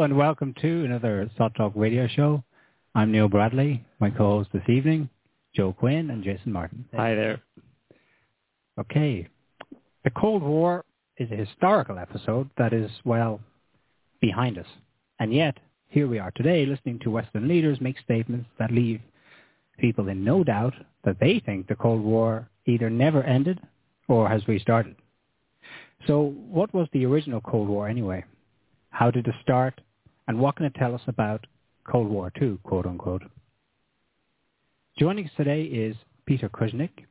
Hello and welcome to another SOTT Talk radio show. I'm Niall Bradley. My co-host this evening, Joe Quinn and Jason Martin. Hi there. Okay. The Cold War is a historical episode that is, well, behind us. And yet, here we are today listening to Western leaders make statements that leave people in no doubt that they think the Cold War either never ended or has restarted. So what was the original Cold War anyway? How did it start? And what can it tell us about Cold War II, quote unquote? Joining us today is Peter Kuznick.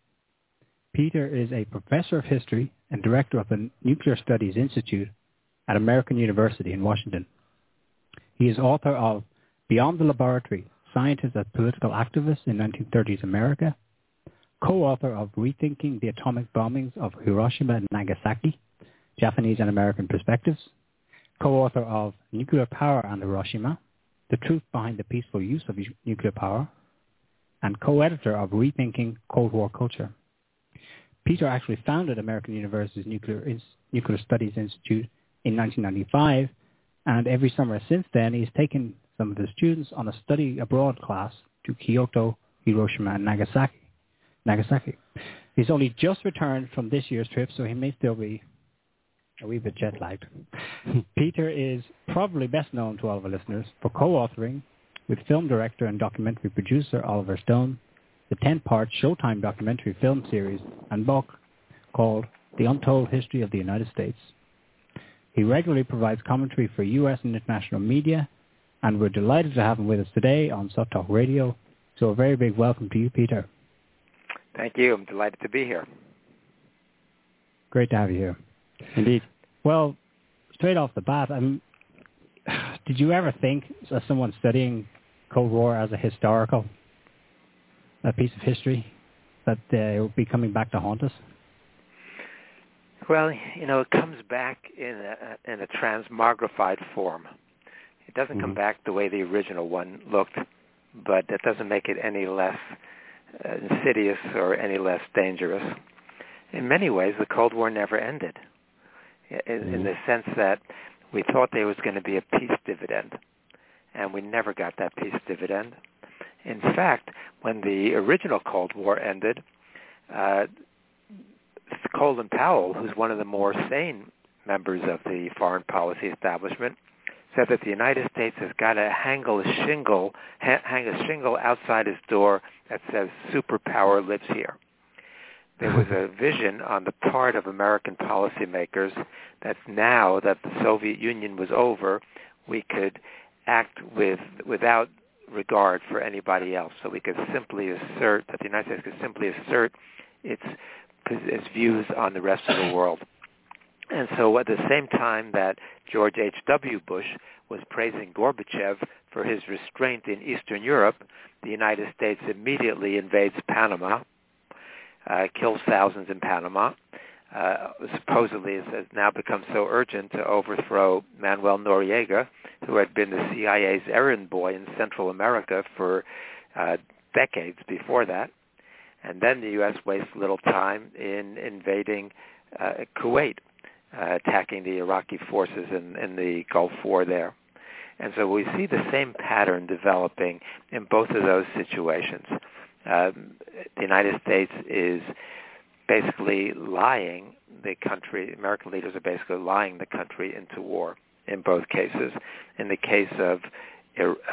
Peter is a professor of history and director of the Nuclear Studies Institute at American University in Washington. He is author of Beyond the Laboratory, Scientists as Political Activists in 1930s America, co-author of Rethinking the Atomic Bombings of Hiroshima and Nagasaki, Japanese and American Perspectives, co-author of Nuclear Power and Hiroshima, The Truth Behind the Peaceful Use of Nuclear Power, and co-editor of Rethinking Cold War Culture. Peter actually founded American University's Nuclear, Nuclear Studies Institute in 1995, and every summer since then he's taken some of his students on a study abroad class to Kyoto, Hiroshima, and Nagasaki. Nagasaki. He's only just returned from this year's trip, so he may still be a wee bit jet lagged. Peter is probably best known to all of our listeners for co-authoring with film director and documentary producer Oliver Stone the 10-part Showtime documentary film series and book called The Untold History of the United States. He regularly provides commentary for U.S. and international media, and we're delighted to have him with us today on SOTT Talk Radio. So a very big welcome to you, Peter. Thank you. I'm delighted to be here. Great to have you here. Indeed. Well, straight off the bat, um, did you ever think, as someone studying Cold War as a historical a piece of history that uh, it would be coming back to haunt us? Well, you know, it comes back in a, in a transmogrified form. It doesn't mm-hmm. come back the way the original one looked, but that doesn't make it any less uh, insidious or any less dangerous. In many ways, the Cold War never ended, in, mm-hmm. in the sense that we thought there was going to be a peace dividend, and we never got that peace dividend. In fact, when the original Cold War ended, uh, Colin Powell, who's one of the more sane members of the foreign policy establishment, said that the United States has got to hang a shingle, hang a shingle outside his door that says "Superpower lives here." There was a vision on the part of American policymakers that now that the Soviet Union was over, we could act with without regard for anybody else. So we could simply assert that the United States could simply assert its its views on the rest of the world. And so at the same time that George H.W. Bush was praising Gorbachev for his restraint in Eastern Europe, the United States immediately invades Panama, uh, kills thousands in Panama, uh, supposedly has now become so urgent to overthrow Manuel Noriega, who had been the CIA's errand boy in Central America for uh, decades before that. And then the U.S. wastes little time in invading uh, Kuwait, uh, attacking the Iraqi forces in, in the Gulf War there. And so we see the same pattern developing in both of those situations. Um, the United States is basically lying the country, American leaders are basically lying the country into war in both cases. In the case of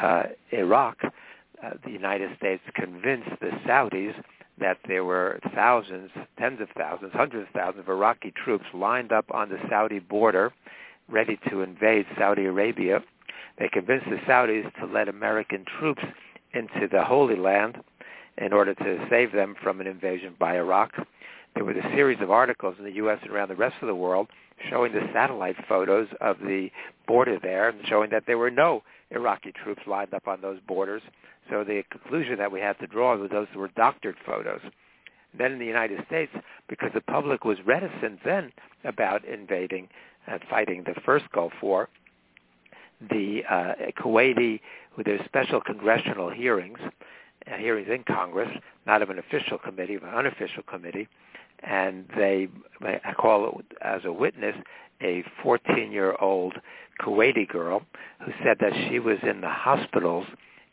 uh, Iraq, uh, the United States convinced the Saudis that there were thousands, tens of thousands, hundreds of thousands of Iraqi troops lined up on the Saudi border ready to invade Saudi Arabia. They convinced the Saudis to let American troops into the Holy Land in order to save them from an invasion by Iraq. There was a series of articles in the U.S. and around the rest of the world showing the satellite photos of the border there and showing that there were no Iraqi troops lined up on those borders. So the conclusion that we had to draw was those were doctored photos. Then in the United States, because the public was reticent then about invading and fighting the first Gulf War, the uh, Kuwaiti, with their special congressional hearings, hearings in Congress, not of an official committee, but an unofficial committee, and they I call it as a witness a 14-year-old Kuwaiti girl who said that she was in the hospitals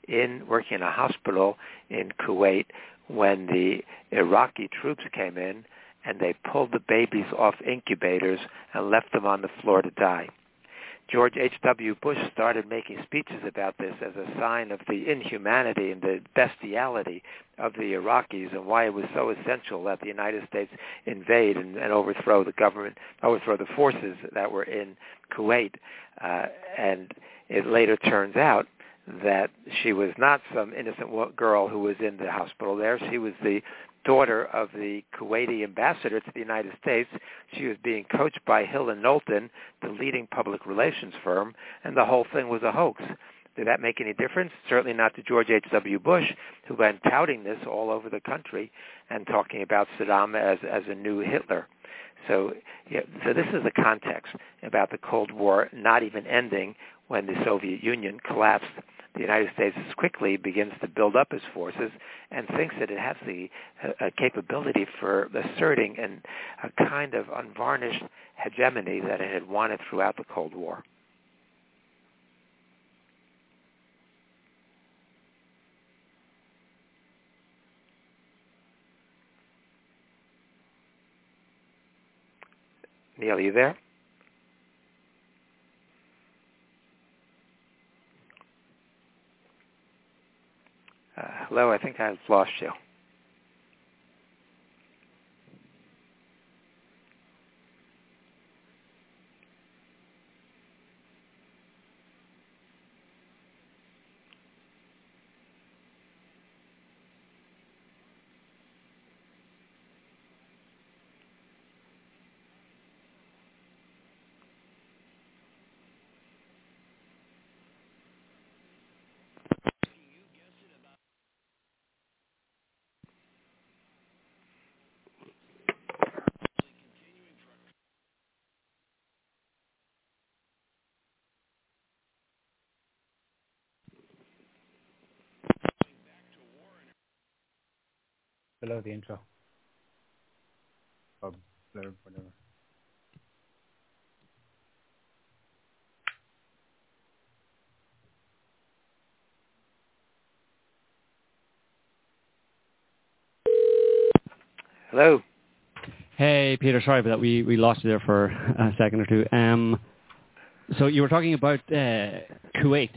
in working in a hospital in Kuwait when the Iraqi troops came in and they pulled the babies off incubators and left them on the floor to die. George H.W. Bush started making speeches about this as a sign of the inhumanity and the bestiality of the Iraqis and why it was so essential that the United States invade and, and overthrow the government, overthrow the forces that were in Kuwait. Uh, and it later turns out that she was not some innocent girl who was in the hospital there. She was the daughter of the Kuwaiti ambassador to the United States. She was being coached by Hill and Knowlton, the leading public relations firm, and the whole thing was a hoax. Did that make any difference? Certainly not to George H.W. Bush, who went touting this all over the country and talking about Saddam as, as a new Hitler. So, yeah, so this is the context about the Cold War not even ending when the Soviet Union collapsed the United States quickly begins to build up its forces and thinks that it has the uh, capability for asserting an, a kind of unvarnished hegemony that it had wanted throughout the Cold War. Niall, are you there? Uh, hello, I think I've lost you. Below the intro. Or below whatever. Hello. Hey, Peter. Sorry about that. We we lost you there for a second or two. Um, so you were talking about uh, Kuwait.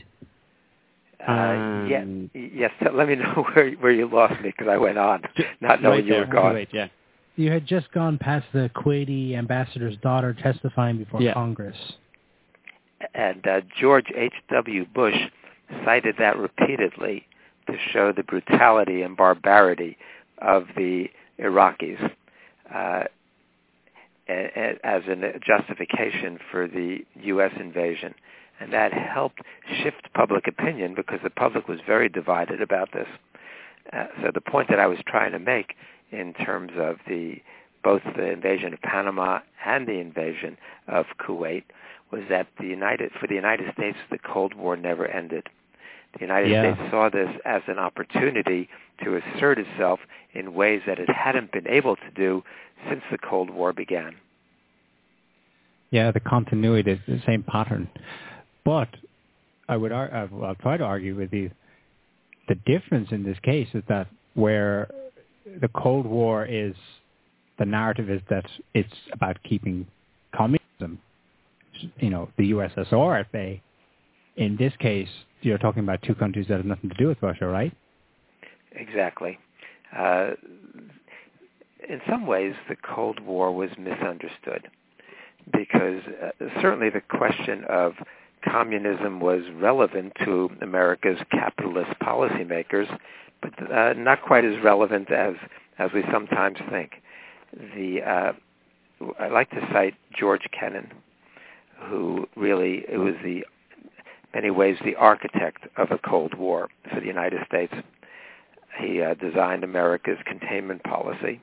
Uh, yeah, yes. Let me know where where you lost me because I went on, not knowing right you there, were gone. Kuwait, yeah. You had just gone past the Kuwaiti ambassador's daughter testifying before Yeah. Congress. And uh, George H.W. Bush cited that repeatedly to show the brutality and barbarity of the Iraqis uh, a- a- as a justification for the U.S. invasion. And that helped shift public opinion because the public was very divided about this. Uh, so the point that I was trying to make in terms of the both the invasion of Panama and the invasion of Kuwait was that the United for the United States the Cold War never ended. The United Yeah. States saw this as an opportunity to assert itself in ways that it hadn't been able to do since the Cold War began. Yeah, the continuity is the same pattern. But I would ar- uh, I'll try to argue with you the difference in this case is that where the Cold War is the narrative is that it's about keeping communism, you know, the USSR at bay. In this case, you're talking about two countries that have nothing to do with Russia, right? Exactly. Uh, in some ways, the Cold War was misunderstood because uh, certainly the question of communism was relevant to America's capitalist policymakers but uh, not quite as relevant as as we sometimes think. The uh, I like to cite George Kennan, who really was the many ways the architect of a Cold War for the United States. He uh, designed America's containment policy,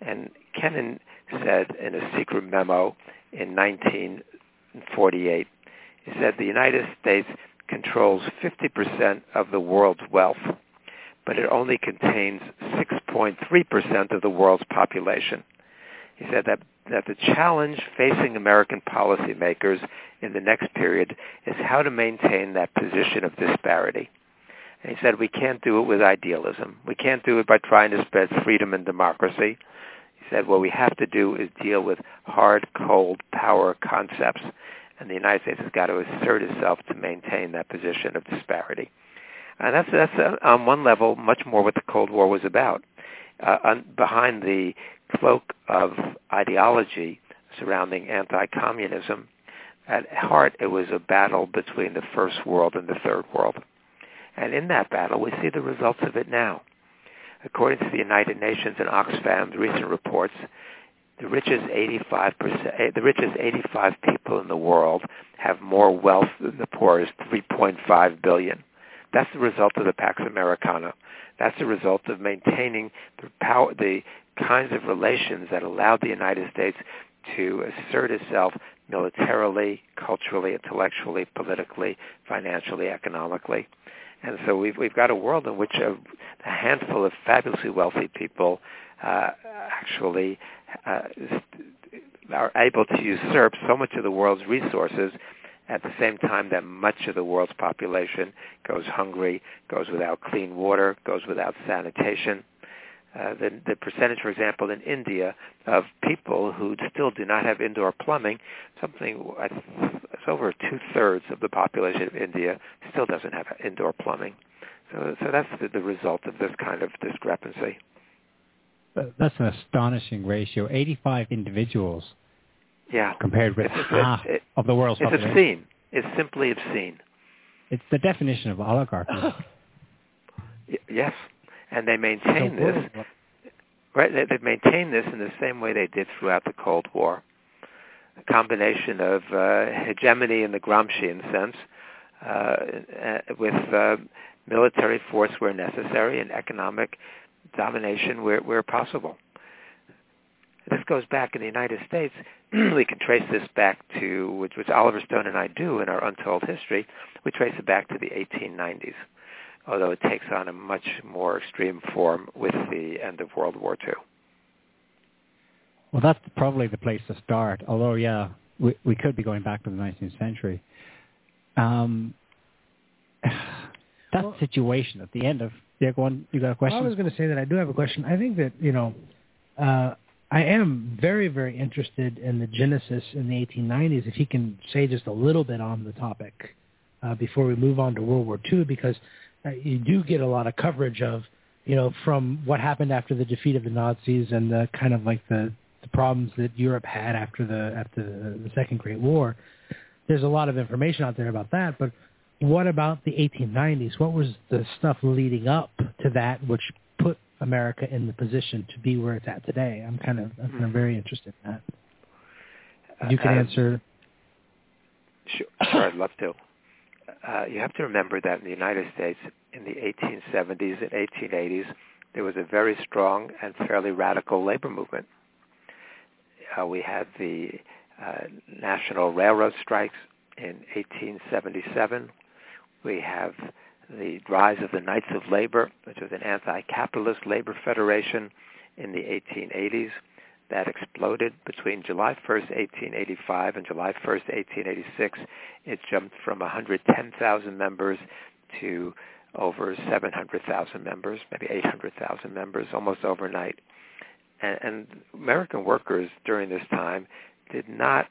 and Kennan said in a secret memo in 1948, he said the United States controls 50% of the world's wealth, but it only contains 6.3% of the world's population. He said that, that the challenge facing American policymakers in the next period is how to maintain that position of disparity. And he said we can't do it with idealism. We can't do it by trying to spread freedom and democracy. He said what we have to do is deal with hard, cold power concepts and the United States has got to assert itself to maintain that position of disparity. And that's that's uh, on one level much more what the Cold War was about. Uh, on, behind the cloak of ideology surrounding anti-communism, at heart it was a battle between the first world and the third world. And in that battle, we see the results of it now. According to the United Nations and Oxfam's recent reports, the richest 85 percent, eh, the richest 85 people in the world have more wealth than the poorest 3.5 billion. That's the result of the Pax Americana. That's the result of maintaining the power, the kinds of relations that allowed the United States to assert itself militarily, culturally, intellectually, politically, financially, economically. And so we've we've got a world in which a, a handful of fabulously wealthy people uh, actually uh, are able to usurp so much of the world's resources at the same time that much of the world's population goes hungry, goes without clean water, goes without sanitation. Uh, the, the percentage, for example, in India of people who still do not have indoor plumbing, something it's over two thirds of the population of India still doesn't have indoor plumbing. So, so that's the, the result of this kind of discrepancy that's an astonishing ratio. 85 individuals. Yeah. Compared with it's, half of the world's population. it's population. obscene. It's simply obscene. It's the definition of oligarchy. yes, and they maintain this. Right, they, they maintain this in the same way they did throughout the Cold War. A combination of uh, hegemony in the Gramscian sense, uh, uh, with uh, military force where necessary and economic domination where, where possible. This goes back in the United States. we can trace this back to, which, which Oliver Stone and I do in our Untold History, we trace it back to the 1890s, although it takes on a much more extreme form with the end of World War II. Well, that's probably the place to start, although, yeah, we, we could be going back to the 19th century. Um, that well, situation at the end of You got a question? Well, I was going to say that I do have a question. I think that you know, uh, I am very, very interested in the genesis in the 1890s. If he can say just a little bit on the topic uh, before we move on to World War II, because uh, you do get a lot of coverage of, you know, from what happened after the defeat of the Nazis and the kind of like the, the problems that Europe had after the after the, the Second Great War. There's a lot of information out there about that, but what about the 1890s? What was the stuff leading up to that which put America in the position to be where it's at today? I'm kind of I'm kind of very interested in that. You can uh, answer. Sure, sure, I'd love to. Uh, you have to remember that in the United States in the 1870s and 1880s, there was a very strong and fairly radical labor movement. Uh, we had the uh, national railroad strikes in 1877 we have the rise of the Knights of Labor, which was an anti-capitalist labor federation in the 1880s that exploded between July 1st, 1885 and July 1st, 1886. It jumped from 110,000 members to over 700,000 members, maybe 800,000 members, almost overnight. And, and American workers during this time did not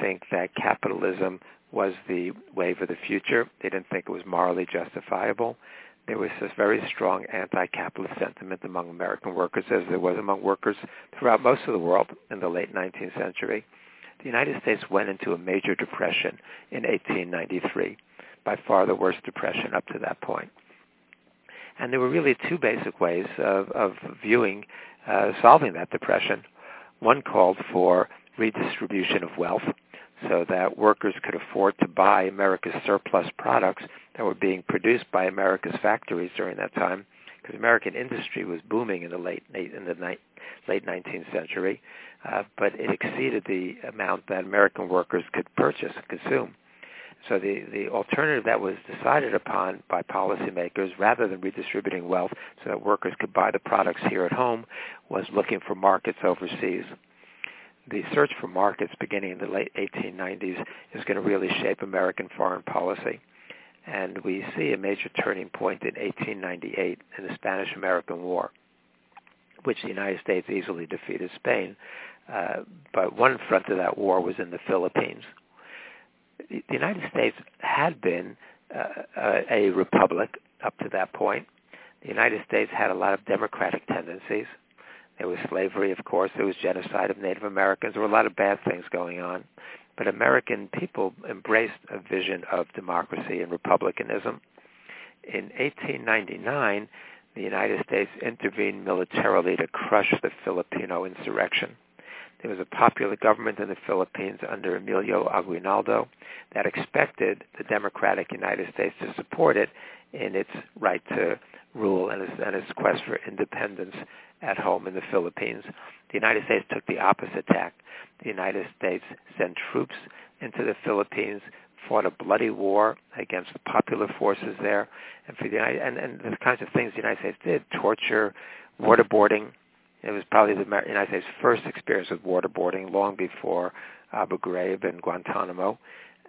think that capitalism was the wave of the future. They didn't think it was morally justifiable. There was this very strong anti-capitalist sentiment among American workers, as there was among workers throughout most of the world in the late 19th century. The United States went into a major depression in 1893, by far the worst depression up to that point. And there were really two basic ways of, of viewing uh, solving that depression. One called for redistribution of wealth so that workers could afford to buy America's surplus products that were being produced by America's factories during that time because American industry was booming in the late in the ni- late 19th century, uh, but it exceeded the amount that American workers could purchase and consume. So the, the alternative that was decided upon by policymakers, rather than redistributing wealth so that workers could buy the products here at home, was looking for markets overseas. The search for markets beginning in the late 1890s is going to really shape American foreign policy. And we see a major turning point in 1898 in the Spanish-American War, which the United States easily defeated Spain. Uh, but one front of that war was in the Philippines the United States had been uh, a republic up to that point. The United States had a lot of democratic tendencies. There was slavery, of course. There was genocide of Native Americans. There were a lot of bad things going on. But American people embraced a vision of democracy and republicanism. In 1899, the United States intervened militarily to crush the Filipino insurrection. There was a popular government in the Philippines under Emilio Aguinaldo that expected the democratic United States to support it in its right to rule and its, and its quest for independence at home in the Philippines. The United States took the opposite tack. The United States sent troops into the Philippines, fought a bloody war against the popular forces there, and for the and, and the kinds of things the United States did: torture, waterboarding, it was probably the United States' first experience with waterboarding long before Abu Ghraib and Guantanamo.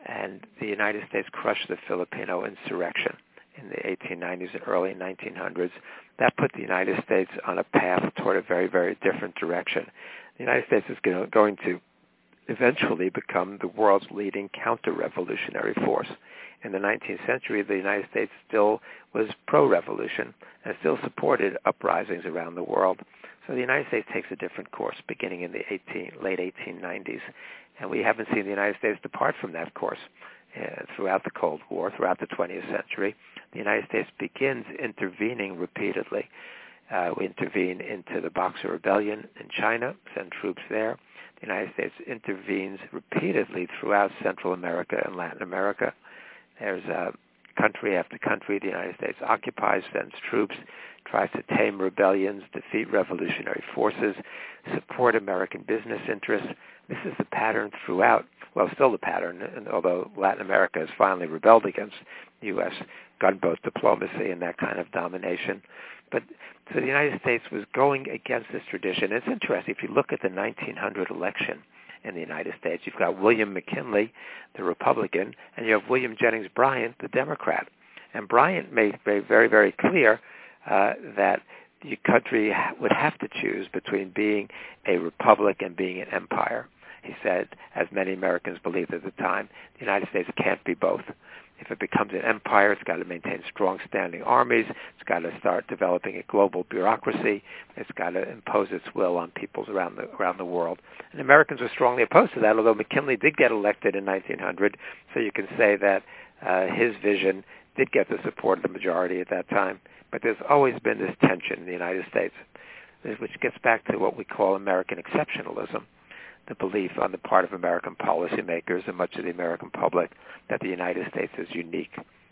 And the United States crushed the Filipino insurrection in the 1890s and early 1900s. That put the United States on a path toward a very, very different direction. The United States is going to eventually become the world's leading counter-revolutionary force. In the 19th century, the United States still was pro-revolution and still supported uprisings around the world. So the United States takes a different course beginning in the 18, late 1890s, and we haven't seen the United States depart from that course uh, throughout the Cold War, throughout the 20th century. The United States begins intervening repeatedly. Uh, we intervene into the Boxer Rebellion in China, send troops there. The United States intervenes repeatedly throughout Central America and Latin America. There's uh, country after country the United States occupies, sends troops, tries to tame rebellions, defeat revolutionary forces, support American business interests. This is the pattern throughout, well, still the pattern, and although Latin America has finally rebelled against U.S. gunboat diplomacy and that kind of domination. But so the United States was going against this tradition. It's interesting. If you look at the 1900 election in the United States, you've got William McKinley, the Republican, and you have William Jennings Bryan, the Democrat. And Bryan made very, very, very clear uh, that the country would have to choose between being a republic and being an empire. He said, as many Americans believed at the time, the United States can't be both. If it becomes an empire, it's got to maintain strong standing armies. It's got to start developing a global bureaucracy. It's got to impose its will on peoples around the around the world. And Americans were strongly opposed to that. Although McKinley did get elected in 1900, so you can say that uh, his vision did get the support of the majority at that time. But there's always been this tension in the United States, which gets back to what we call American exceptionalism, the belief on the part of American policymakers and much of the American public that the United States is unique,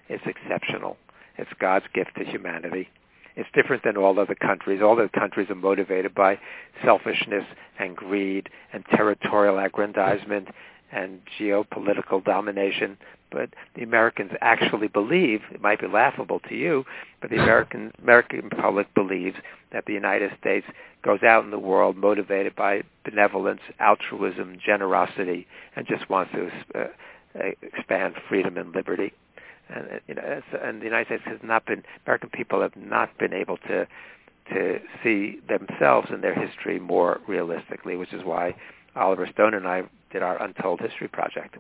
it's exceptional, it's God's gift to humanity. It's different than all other countries. All other countries are motivated by selfishness and greed and territorial aggrandizement and geopolitical domination but the Americans actually believe, it might be laughable to you, but the American American public believes that the United States goes out in the world motivated by benevolence, altruism, generosity, and just wants to uh, expand freedom and liberty. And, you know, and the United States has not been, American people have not been able to to see themselves and their history more realistically, which is why Oliver Stone and I did our Untold History project.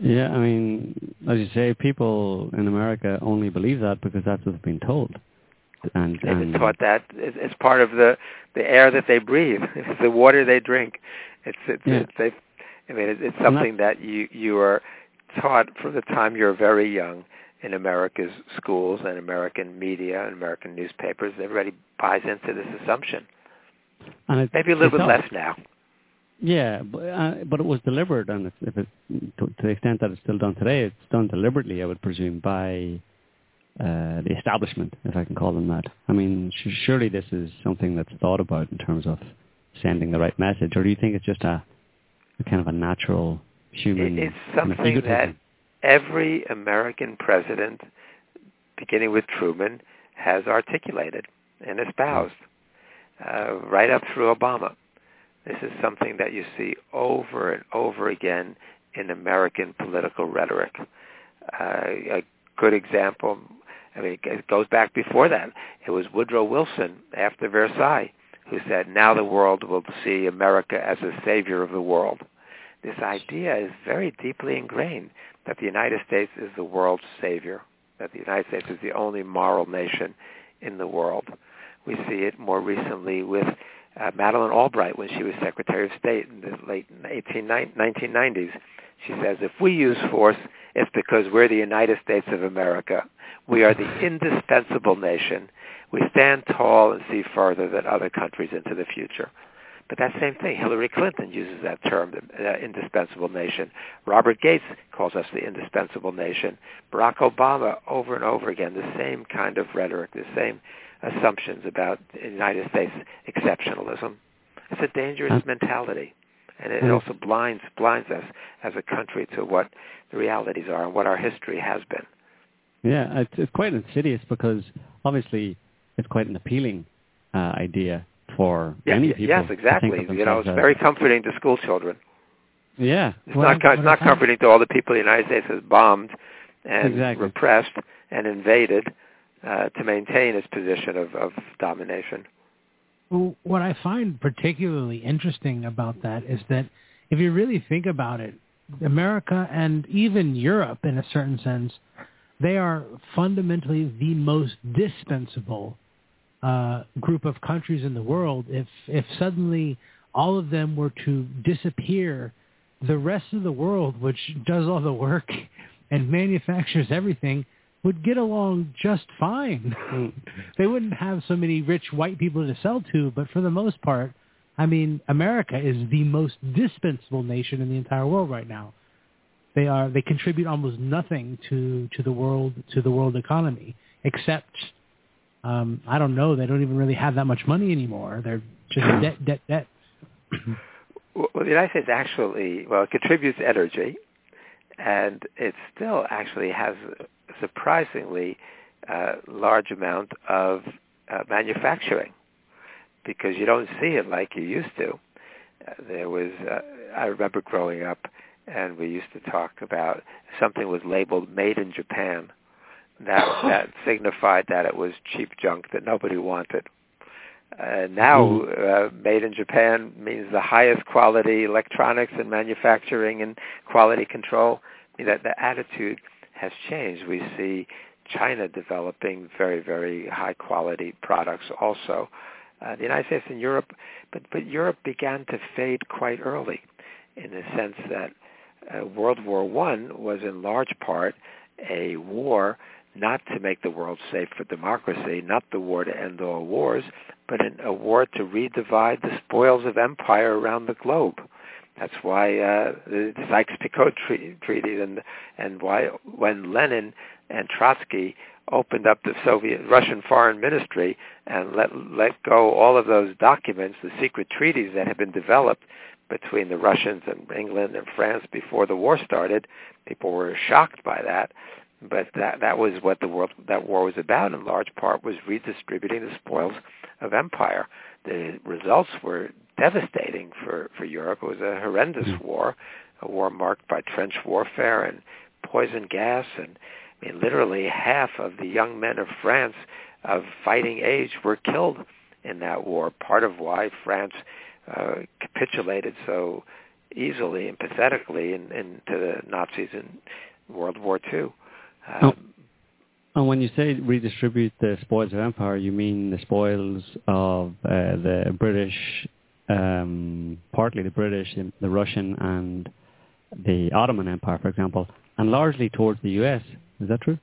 Yeah, I mean, as you say, people in America only believe that because that's what they've been told. And, they've been taught that it's part of the the air that they breathe. It's the water they drink. It's it's, yeah. it's they, I mean, it's, it's something that, that you you are taught from the time you're very young in America's schools and American media and American newspapers. Everybody buys into this assumption. And it, Maybe a little bit not, less now. Yeah, but, uh, but it was deliberate, and if it, to, to the extent that it's still done today, it's done deliberately, I would presume, by uh, the establishment, if I can call them that. I mean, sh- surely this is something that's thought about in terms of sending the right message, or do you think it's just a, a kind of a natural human? It's something that every American president, beginning with Truman, has articulated and espoused, uh, right up through Obama. This is something that you see over and over again in American political rhetoric. Uh, a good example, I mean, it goes back before that. It was Woodrow Wilson after Versailles who said, now the world will see America as a savior of the world. This idea is very deeply ingrained that the United States is the world's savior, that the United States is the only moral nation in the world. We see it more recently with uh, Madeleine Albright when she was Secretary of State in the late 18, 1990s. She says, if we use force, it's because we're the United States of America. We are the indispensable nation. We stand tall and see further than other countries into the future. But that same thing, Hillary Clinton uses that term, the uh, indispensable nation. Robert Gates calls us the indispensable nation. Barack Obama, over and over again, the same kind of rhetoric, the same assumptions about the United States exceptionalism. It's a dangerous mentality, and it also blinds blinds us as a country to what the realities are and what our history has been. Yeah, it's, it's quite insidious because obviously it's quite an appealing uh, idea for yeah, many people. Yes, exactly. You know, it's very comforting to school children. Yeah, it's well, not it's not comforting to all the people the United States has bombed and exactly. repressed and invaded uh, to maintain its position of, of domination. Well, what I find particularly interesting about that is that if you really think about it, America and even Europe, in a certain sense, they are fundamentally the most dispensable uh, group of countries in the world. If if suddenly all of them were to disappear, the rest of the world, which does all the work and manufactures everything, would get along just fine. they wouldn't have so many rich white people to sell to, but for the most part, I mean, America is the most dispensable nation in the entire world right now. They are they contribute almost nothing to to the world to the world economy except um, I don't know. They don't even really have that much money anymore. They're just debt, debt, debt. well, the United States actually, well, it contributes energy, and it still actually has surprisingly uh, large amount of uh, manufacturing because you don't see it like you used to. Uh, there was, uh, I remember growing up, and we used to talk about something was labeled "Made in Japan." That that signified that it was cheap junk that nobody wanted. Uh, now, mm-hmm. uh, made in Japan means the highest quality electronics and manufacturing and quality control. That the attitude has changed. We see China developing very, very high quality products also. Uh, the United States and Europe, but but Europe began to fade quite early, in the sense that uh, World War One was in large part a war not to make the world safe for democracy, not the war to end all wars, but a war to redivide the spoils of empire around the globe. That's why uh, the Sykes-Picot tre- treaty and and why when Lenin and Trotsky opened up the Soviet Russian foreign ministry and let let go all of those documents, the secret treaties that had been developed between the Russians and England and France before the war started, people were shocked by that but that that was what the world that war was about in large part was redistributing the spoils of empire. The results were devastating for for Europe. It was a horrendous mm. war, a war marked by trench warfare and poison gas, and I mean literally half of the young men of France of fighting age were killed in that war. Part of why France uh, capitulated so easily and pathetically in, in, to the Nazis in World War II. Um, oh. And when you say redistribute the spoils of empire, you mean the spoils of uh, the British, um, partly the British, the Russian, and the Ottoman Empire, for example, and largely towards the U.S. Is that true?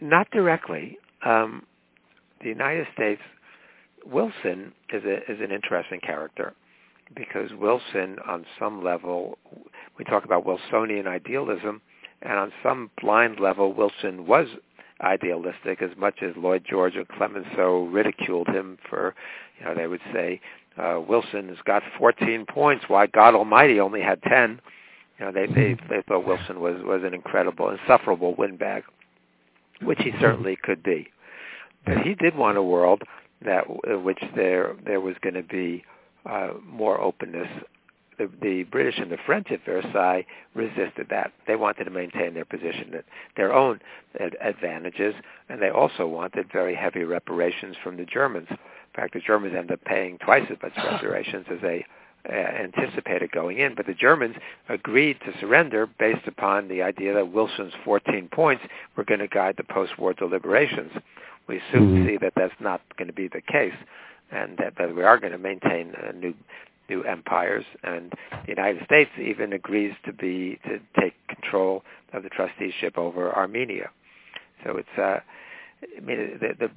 Not directly. Um, the United States, Wilson is a, is an interesting character because Wilson, on some level, we talk about Wilsonian idealism, and on some blind level, Wilson was idealistic as much as Lloyd George and Clemenceau ridiculed him for, you know, they would say, uh, Wilson has got 14 points. Why God Almighty only had 10? You know, they they they thought Wilson was was an incredible, insufferable windbag, which he certainly could be. But he did want a world that in which there there was going to be uh, more openness. The, the British and the French at Versailles resisted that. They wanted to maintain their position, their own ad- advantages, and they also wanted very heavy reparations from the Germans. In fact, the Germans ended up paying twice as much reparations as they uh, anticipated going in, but the Germans agreed to surrender based upon the idea that Wilson's 14 points were going to guide the post-war deliberations. We soon mm-hmm. see that that's not going to be the case, and that, that we are going to maintain a new new empires. And the United States even agrees to be to take control of the trusteeship over Armenia. So it's uh, I mean the, the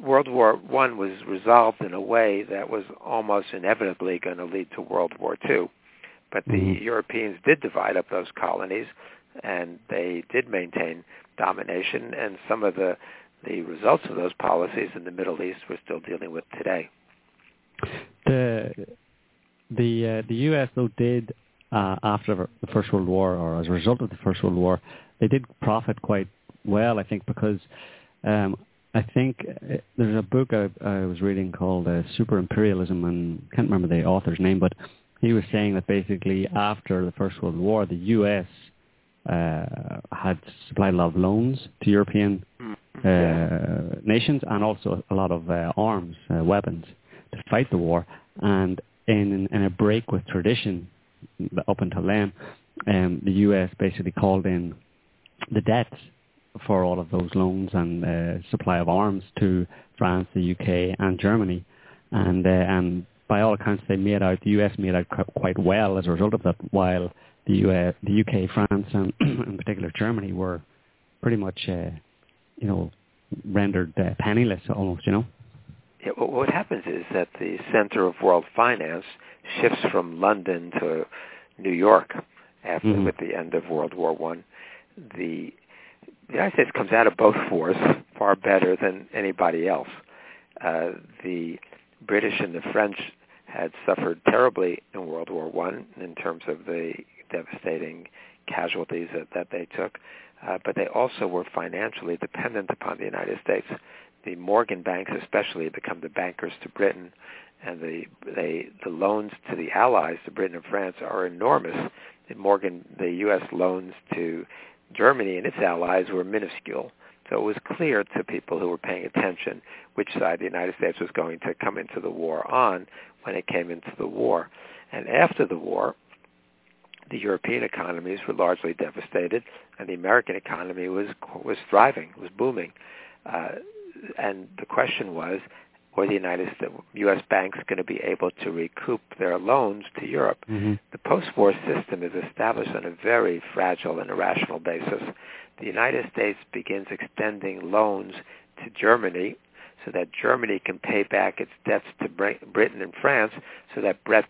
World War One was resolved in a way that was almost inevitably going to lead to World War Two. But the mm-hmm. Europeans did divide up those colonies, and they did maintain domination. And some of the the results of those policies in the Middle East we're still dealing with today. The the uh, the U.S. though did uh, after the First World War, or as a result of the First World War, they did profit quite well, I think, because um, I think uh, there's a book I, I was reading called uh, Super Imperialism, and I can't remember the author's name, but he was saying that basically after the First World War, the U.S. Uh, had supplied a lot of loans to European uh, nations and also a lot of uh, arms, uh, weapons to fight the war. And in, in a break with tradition, up until then, um, the U.S. basically called in the debts for all of those loans and uh, supply of arms to France, the UK, and Germany. And uh, and by all accounts, they made out the US made out quite well as a result of that, while the US, the UK, France, and in particular Germany were pretty much, uh, you know, rendered uh, penniless almost. You know. What happens is that the center of world finance shifts from London to New York after mm-hmm. with the end of World War One. The the United States comes out of both wars far better than anybody else. Uh, the British and the French had suffered terribly in World War One in terms of the devastating casualties that, that they took, uh, but they also were financially dependent upon the United States. The Morgan banks, especially, become the bankers to Britain, and the they, the loans to the Allies, to Britain and France, are enormous. The Morgan, the U.S. loans to Germany and its allies were minuscule. So it was clear to people who were paying attention which side the United States was going to come into the war on when it came into the war. And after the war, the European economies were largely devastated, and the American economy was was thriving, was booming. Uh, and the question was, or the United States, U.S. banks going to be able to recoup their loans to Europe. Mm-hmm. The post-war system is established on a very fragile and irrational basis. The United States begins extending loans to Germany so that Germany can pay back its debts to Britain and France, so that Britain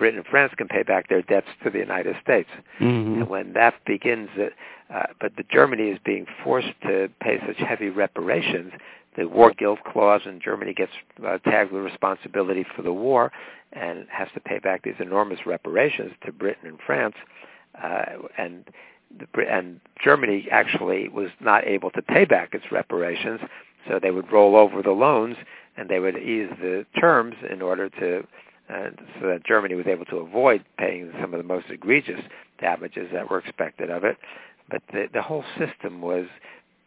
and France can pay back their debts to the United States. Mm-hmm. And when that begins, uh, but the Germany is being forced to pay such heavy reparations the war guilt clause, and Germany gets uh, tagged with responsibility for the war and has to pay back these enormous reparations to Britain and France. Uh, and the, and Germany actually was not able to pay back its reparations, so they would roll over the loans and they would ease the terms in order to uh, so that Germany was able to avoid paying some of the most egregious damages that were expected of it. But the, the whole system was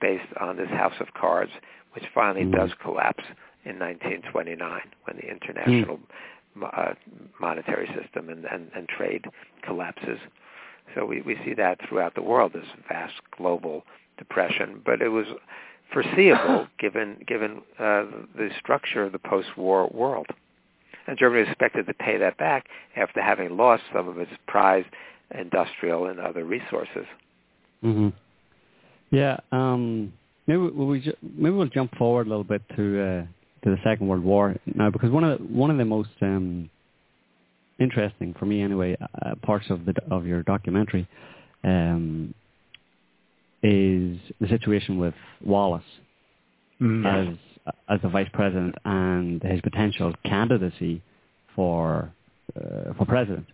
based on this house of cards which finally mm. does collapse in 1929 when the international mm. uh, monetary system and, and, and trade collapses. So we, we see that throughout the world, this vast global depression. But it was foreseeable given given uh, the structure of the post-war world. And Germany was expected to pay that back after having lost some of its prized industrial and other resources. Mm-hmm. Yeah, um, maybe we ju- maybe we'll jump forward a little bit to uh, to the Second World War now, because one of the, one of the most um, interesting for me anyway uh, parts of the of your documentary um, is the situation with Wallace Mm. as as the vice president and his potential candidacy for uh, for president.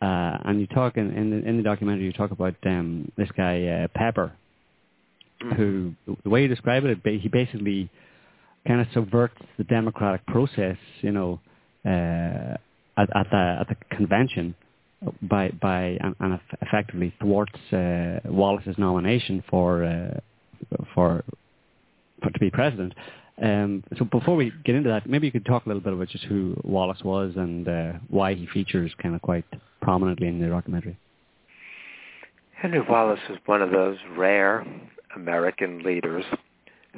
Uh, and you talk in, in the in the documentary, you talk about um, this guy uh, Pepper, who the way you describe it, he basically kind of subverts the democratic process, you know, uh, at, at the at the convention by by and, and effectively thwarts uh, Wallace's nomination for uh, for for to be president. Um, so before we get into that, maybe you could talk a little bit about just who Wallace was and uh, why he features kind of quite prominently in the documentary. Henry Wallace was one of those rare American leaders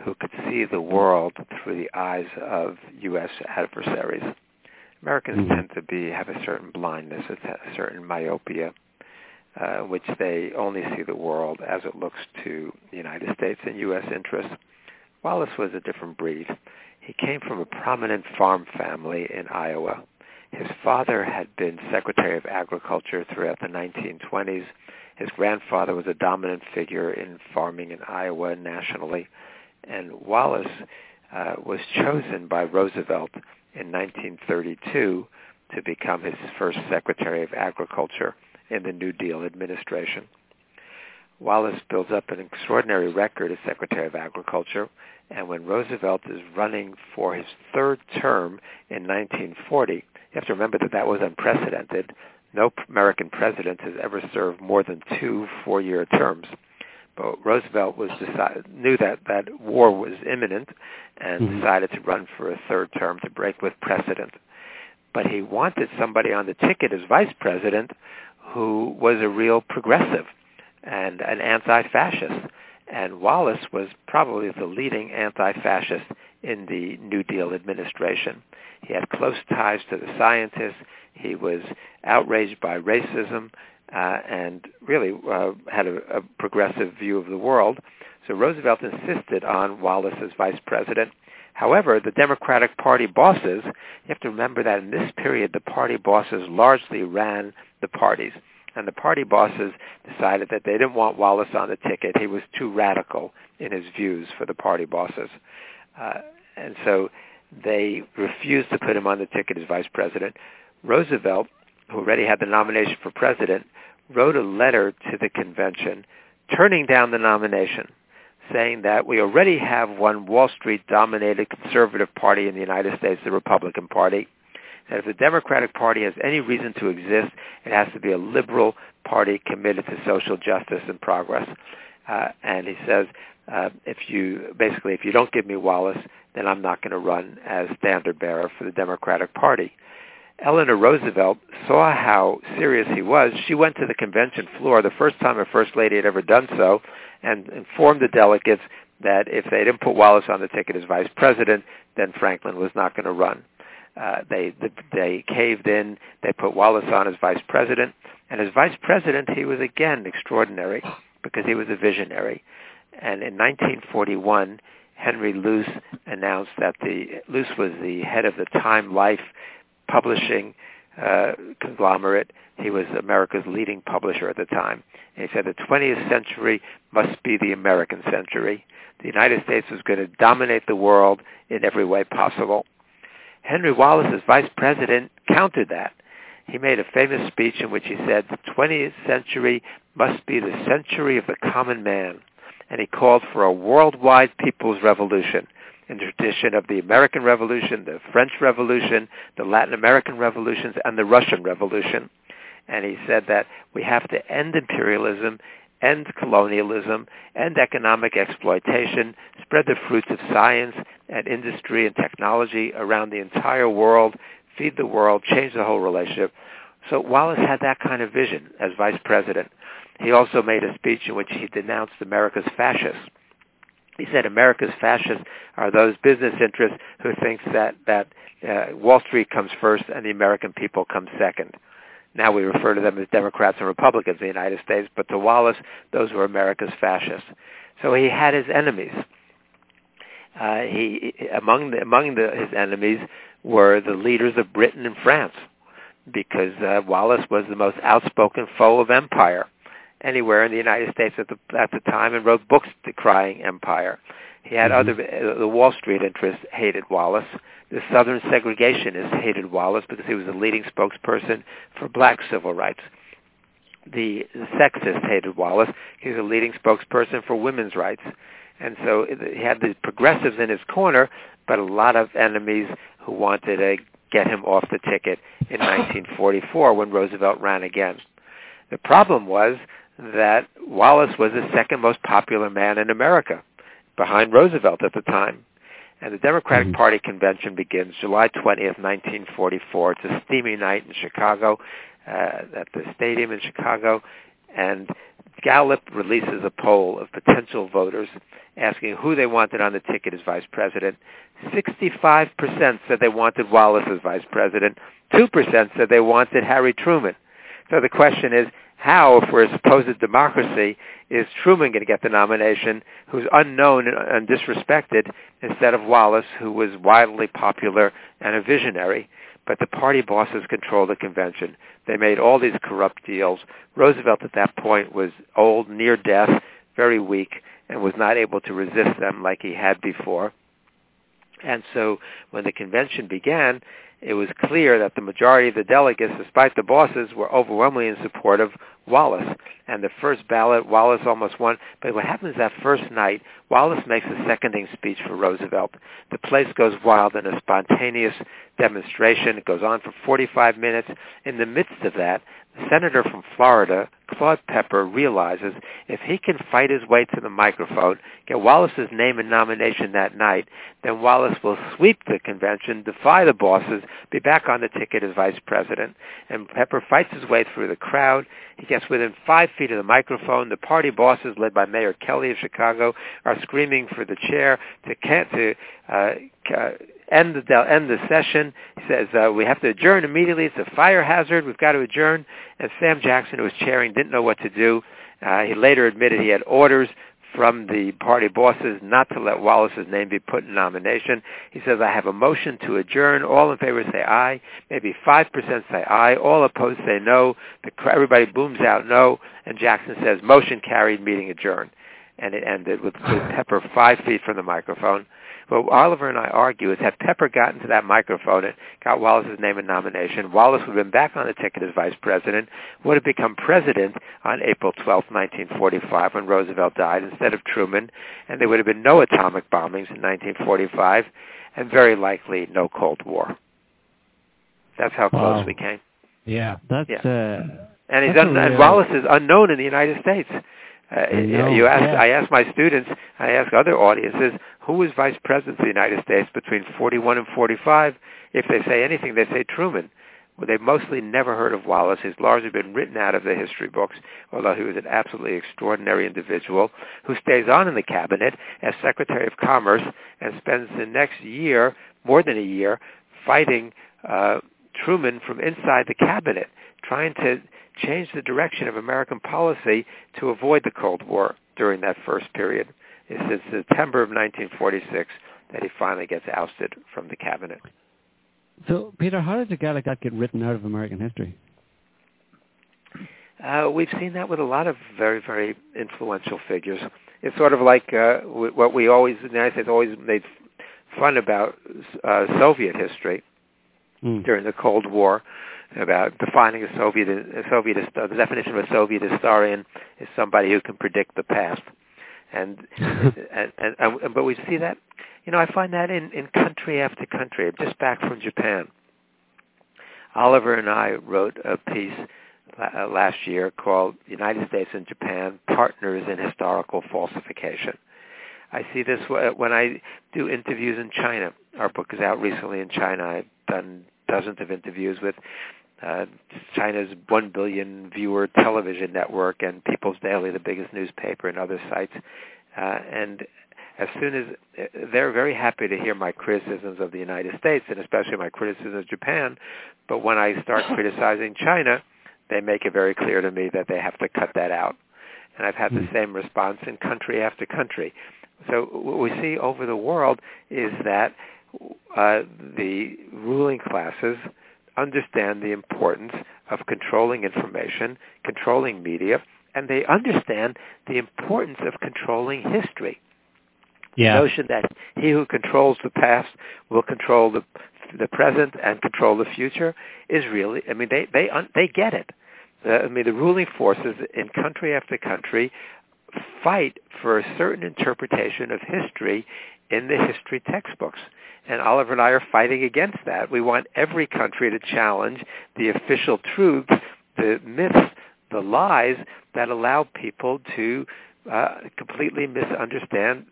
who could see the world through the eyes of U.S. adversaries. Americans Mhm. tend to be have a certain blindness, a certain myopia, uh, which they only see the world as it looks to the United States and U.S. interests. Wallace was a different breed. He came from a prominent farm family in Iowa. His father had been Secretary of Agriculture throughout the 1920s. His grandfather was a dominant figure in farming in Iowa nationally. And Wallace uh, was chosen by Roosevelt in 1932 to become his first Secretary of Agriculture in the New Deal administration. Wallace builds up an extraordinary record as Secretary of Agriculture, and when Roosevelt is running for his third term in 1940, you have to remember that that was unprecedented. No American president has ever served more than two four-year terms. But Roosevelt was decided, knew that that war was imminent and Mhm. decided to run for a third term to break with precedent. But he wanted somebody on the ticket as vice president who was a real progressive and an anti-fascist. And Wallace was probably the leading anti-fascist in the New Deal administration. He had close ties to the scientists. He was outraged by racism uh, and really uh, had a, a progressive view of the world. So Roosevelt insisted on Wallace as vice president. However, the Democratic Party bosses, you have to remember that in this period, the party bosses largely ran the parties. And the party bosses decided that they didn't want Wallace on the ticket. He was too radical in his views for the party bosses. Uh, and so they refused to put him on the ticket as vice president. Roosevelt, who already had the nomination for president, wrote a letter to the convention turning down the nomination, saying that we already have one Wall Street-dominated conservative party in the United States, the Republican Party, that if the Democratic Party has any reason to exist, it has to be a liberal party committed to social justice and progress. Uh, and he says, uh, if you basically, if you don't give me Wallace, then I'm not going to run as standard bearer for the Democratic Party. Eleanor Roosevelt saw how serious he was. She went to the convention floor, the first time a first lady had ever done so, and informed the delegates that if they didn't put Wallace on the ticket as vice president, then Franklin was not going to run. Uh, they they caved in. They put Wallace on as vice president, and as vice president, he was again extraordinary because he was a visionary. And in 1941, Henry Luce announced that the Luce was the head of the Time Life publishing uh, conglomerate. He was America's leading publisher at the time. And he said the 20th century must be the American century. The United States was going to dominate the world in every way possible. Henry Wallace, as vice president, countered that. He made a famous speech in which he said, the 20th century must be the century of the common man. And he called for a worldwide people's revolution in the tradition of the American Revolution, the French Revolution, the Latin American revolutions, and the Russian Revolution. And he said that we have to end imperialism, end colonialism, end economic exploitation, spread the fruits of science and industry and technology around the entire world, feed the world, change the whole relationship. So Wallace had that kind of vision as vice president. He also made a speech in which he denounced America's fascists. He said America's fascists are those business interests who think that, that uh, Wall Street comes first and the American people come second. Now we refer to them as Democrats and Republicans in the United States, but to Wallace, those were America's fascists. So he had his enemies. uh, he among the, among the, his enemies were the leaders of Britain and France, because uh, Wallace was the most outspoken foe of empire anywhere in the United States at the at the time, and wrote books decrying empire. He had mm-hmm. other uh, the Wall Street interests hated Wallace. The Southern segregationists hated Wallace because he was the leading spokesperson for black civil rights. The, the sexists hated Wallace. He was a leading spokesperson for women's rights. And so he had the progressives in his corner, but a lot of enemies who wanted to get him off the ticket in 1944 when Roosevelt ran again. The problem was that Wallace was the second most popular man in America, behind Roosevelt at the time. And the Democratic mm-hmm. Party convention begins July 20th, 1944. It's a steamy night in Chicago, uh, at the stadium in Chicago, and Gallup releases a poll of potential voters asking who they wanted on the ticket as vice president. 65% said they wanted Wallace as vice president. 2% said they wanted Harry Truman. So the question is, how, if we're a supposed democracy, is Truman going to get the nomination, who's unknown and disrespected, instead of Wallace, who was wildly popular and a visionary? But the party bosses control the convention. They made all these corrupt deals. Roosevelt at that point was old, near death, very weak, and was not able to resist them like he had before. And so when the convention began, it was clear that the majority of the delegates, despite the bosses, were overwhelmingly in support of Wallace. And the first ballot, Wallace almost won. But what happens that first night, Wallace makes a seconding speech for Roosevelt. The place goes wild in a spontaneous demonstration. It goes on for 45 minutes. In the midst of that, the senator from Florida, Claude Pepper, realizes if he can fight his way to the microphone, get Wallace's name and nomination that night, then Wallace will sweep the convention, defy the bosses, be back on the ticket as vice president. And Pepper fights his way through the crowd. He gets within five feet of the microphone. The party bosses, led by Mayor Kelly of Chicago, are screaming for the chair to, to uh, end the end the session. He says uh, we have to adjourn immediately. It's a fire hazard. We've got to adjourn. And Sam Jackson, who was chairing, didn't know what to do. Uh, he later admitted he had orders from the party bosses not to let Wallace's name be put in nomination. He says, I have a motion to adjourn. All in favor say aye. Maybe 5% say aye. All opposed say no. The, everybody booms out no. And Jackson says, motion carried, meeting adjourned. And it ended with, with Pepper five feet from the microphone. What Oliver and I argue is had Pepper gotten to that microphone and got Wallace's name and nomination, Wallace would have been back on the ticket as vice president, would have become president on April 12, 1945, when Roosevelt died, instead of Truman, and there would have been no atomic bombings in 1945, and very likely no Cold War. That's how close wow. we came. Yeah, that's yeah. Uh, and he's un- and Wallace is unknown in the United States. Uh, you, know, you ask, yeah. I ask my students, I ask other audiences, who was vice president of the United States between 41 and 45? If they say anything, they say Truman. Well, they've mostly never heard of Wallace. He's largely been written out of the history books, although he was an absolutely extraordinary individual who stays on in the cabinet as Secretary of Commerce and spends the next year, more than a year, fighting uh, Truman from inside the cabinet, trying to change the direction of American policy to avoid the Cold War during that first period. It's in September of 1946 that he finally gets ousted from the cabinet. So, Peter, how does a guy like that get written out of American history? Uh, we've seen that with a lot of very, very influential figures. It's sort of like uh, what we always, the United States always made fun about uh, Soviet history mm. during the Cold War about defining a Soviet, a Soviet, the definition of a Soviet historian is somebody who can predict the past. And, and, and, and, but we see that, you know, I find that in, in country after country. I'm just back from Japan. Oliver and I wrote a piece uh, last year called United States and Japan Partners in Historical Falsification. I see this when I do interviews in China. Our book is out recently in China. I've done dozens of interviews with uh, China's 1 billion viewer television network and People's Daily, the biggest newspaper, and other sites. Uh, and as soon as uh, they're very happy to hear my criticisms of the United States and especially my criticism of Japan, but when I start criticizing China, they make it very clear to me that they have to cut that out. And I've had the hmm. same response in country after country. So what we see over the world is that uh, the ruling classes understand the importance of controlling information, controlling media, and they understand the importance of controlling history. Yeah. The notion that he who controls the past will control the the present and control the future is really. I mean, they they they get it. Uh, I mean, the ruling forces in country after country fight for a certain interpretation of history in the history textbooks. And Oliver and I are fighting against that. We want every country to challenge the official truths, the myths, the lies that allow people to uh, completely misunderstand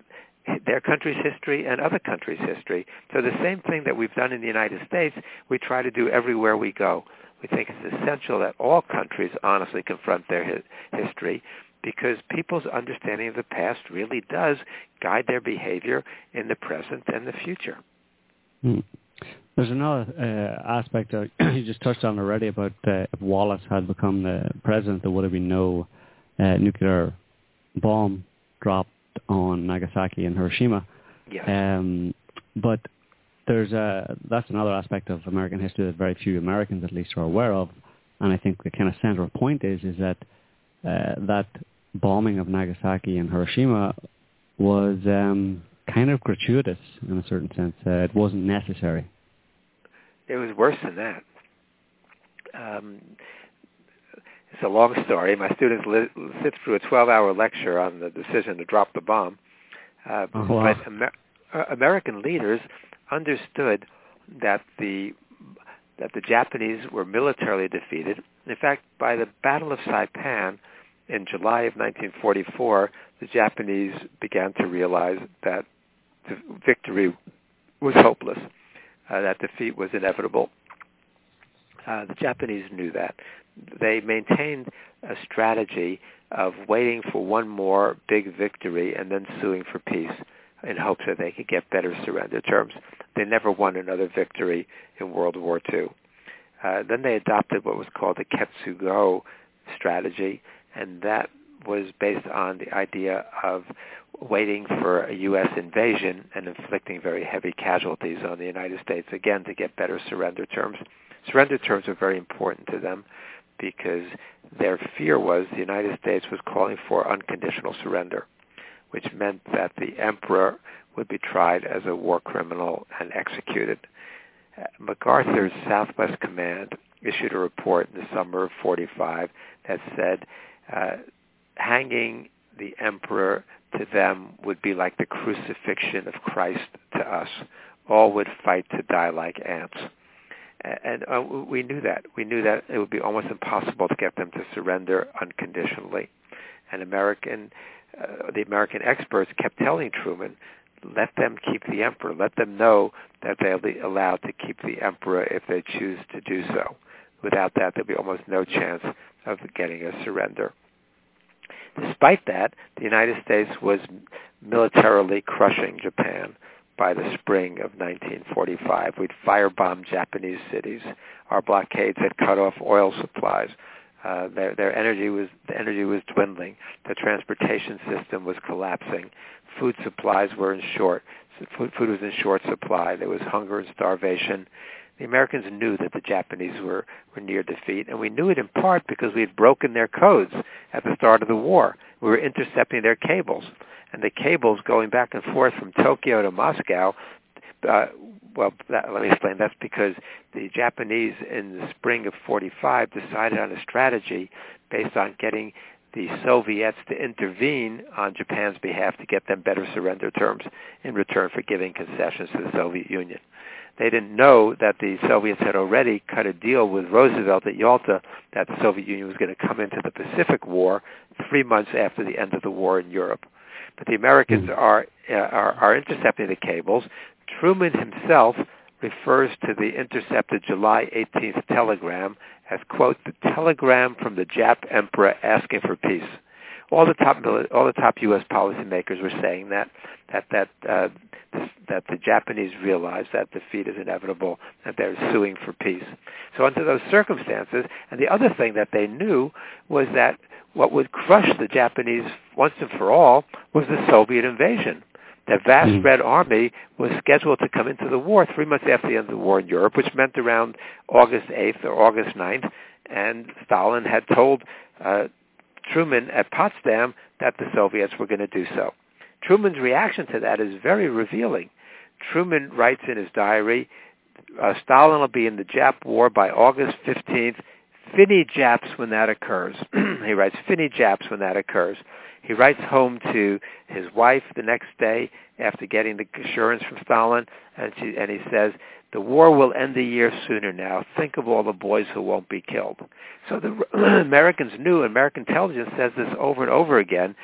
their country's history and other countries' history. So the same thing that we've done in the United States, we try to do everywhere we go. We think it's essential that all countries honestly confront their hi- history because people's understanding of the past really does guide their behavior in the present and the future. Hmm. There's another uh, aspect that you just touched on already about uh, if Wallace had become the president, there would have been no uh, nuclear bomb dropped on Nagasaki and Hiroshima. Um, but there's a that's another aspect of American history that very few Americans, at least, are aware of. And I think the kind of central point is is that uh, that bombing of Nagasaki and Hiroshima was um, kind of gratuitous in a certain sense. Uh, it wasn't necessary. It was worse than that. Um, it's a long story. My students li- sit through a 12-hour lecture on the decision to drop the bomb. Uh, oh, wow. But Amer- uh, American leaders understood that the that the Japanese were militarily defeated. In fact, by the Battle of Saipan in July of 1944, the Japanese began to realize that victory was hopeless, uh, that defeat was inevitable. Uh, the Japanese knew that. They maintained a strategy of waiting for one more big victory and then suing for peace in hopes that they could get better surrender terms. They never won another victory in World War II. Uh, then they adopted what was called the Ketsugo strategy, and that was based on the idea of waiting for a U.S. invasion and inflicting very heavy casualties on the United States, again, to get better surrender terms. Surrender terms are very important to them because their fear was the United States was calling for unconditional surrender, which meant that the emperor would be tried as a war criminal and executed. MacArthur's Southwest Command issued a report in the summer of 45 that said uh, hanging the emperor to them would be like the crucifixion of Christ to us. All would fight to die like ants. And uh, we knew that. We knew that it would be almost impossible to get them to surrender unconditionally. And American, uh, the American experts kept telling Truman, let them keep the emperor. Let them know that they'll be allowed to keep the emperor if they choose to do so. Without that, there'll be almost no chance of getting a surrender. Despite that, the United States was militarily crushing Japan by the spring of 1945. We'd firebombed Japanese cities. Our blockades had cut off oil supplies. Uh, their, their energy was the energy was dwindling. The transportation system was collapsing. Food supplies were in short. Food, food was in short supply. There was hunger and starvation. The Americans knew that the Japanese were, were near defeat, and we knew it in part because we had broken their codes at the start of the war. We were intercepting their cables, and the cables going back and forth from Tokyo to Moscow. Uh, well, that, let me explain. That's because the Japanese in the spring of 45 decided on a strategy based on getting the Soviets to intervene on Japan's behalf to get them better surrender terms in return for giving concessions to the Soviet Union. They didn't know that the Soviets had already cut a deal with Roosevelt at Yalta that the Soviet Union was going to come into the Pacific War three months after the end of the war in Europe. But the Americans are, uh, are, are intercepting the cables. Truman himself refers to the intercepted July 18th telegram as, quote, the telegram from the Jap emperor asking for peace. All the top all the top U.S. policymakers were saying that that that uh, that the Japanese realize that defeat is inevitable, that they're suing for peace. So under those circumstances, and the other thing that they knew was that what would crush the Japanese once and for all was the Soviet invasion. The vast Mm. Red Army was scheduled to come into the war three months after the end of the war in Europe, which meant around August 8th or August 9th, and Stalin had told uh, Truman at Potsdam that the Soviets were going to do so. Truman's reaction to that is very revealing. Truman writes in his diary, uh, Stalin will be in the Jap war by August 15th. Finny Japs when that occurs. he writes, Finny Japs when that occurs. He writes home to his wife the next day after getting the assurance from Stalin, and, she, and he says, the war will end a year sooner now. Think of all the boys who won't be killed. So the Americans knew, American intelligence says this over and over again,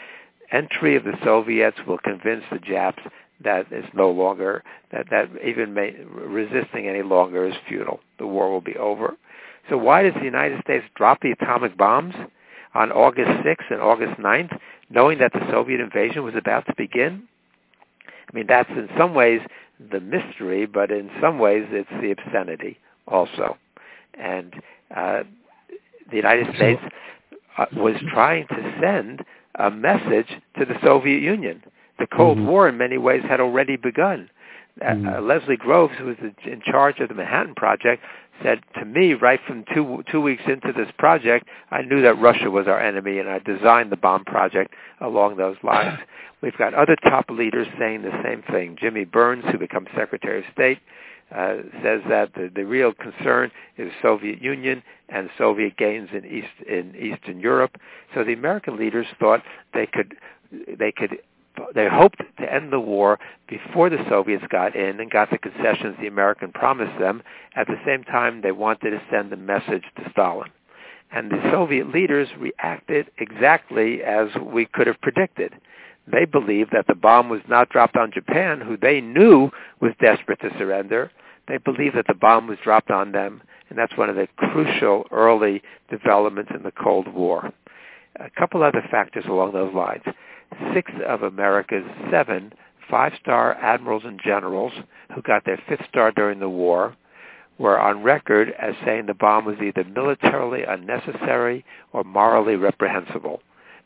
entry of the Soviets will convince the Japs that it's no longer, that, that even may, resisting any longer is futile. The war will be over. So why does the United States drop the atomic bombs on August 6th and August 9th, knowing that the Soviet invasion was about to begin? I mean, that's in some ways the mystery, but in some ways it's the obscenity also. And uh, the United States uh, was trying to send a message to the Soviet Union. The Cold Mhm. War, in many ways, had already begun. Uh, Mhm. Uh, Leslie Groves, who was in charge of the Manhattan Project, said to me right from two two weeks into this project, I knew that Russia was our enemy, and I designed the bomb project along those lines. We've got other top leaders saying the same thing. Jimmy Byrnes, who becomes Secretary of State, uh, says that the, the real concern is Soviet Union and Soviet gains in East in Eastern Europe. So the American leaders thought they could they could they hoped to end the war before the Soviets got in and got the concessions the American promised them. At the same time, they wanted to send a message to Stalin. And the Soviet leaders reacted exactly as we could have predicted. They believed that the bomb was not dropped on Japan, who they knew was desperate to surrender. They believed that the bomb was dropped on them, and that's one of the crucial early developments in the Cold War. A couple other factors along those lines. Six of America's seven five-star admirals and generals who got their fifth star during the war were on record as saying the bomb was either militarily unnecessary or morally reprehensible.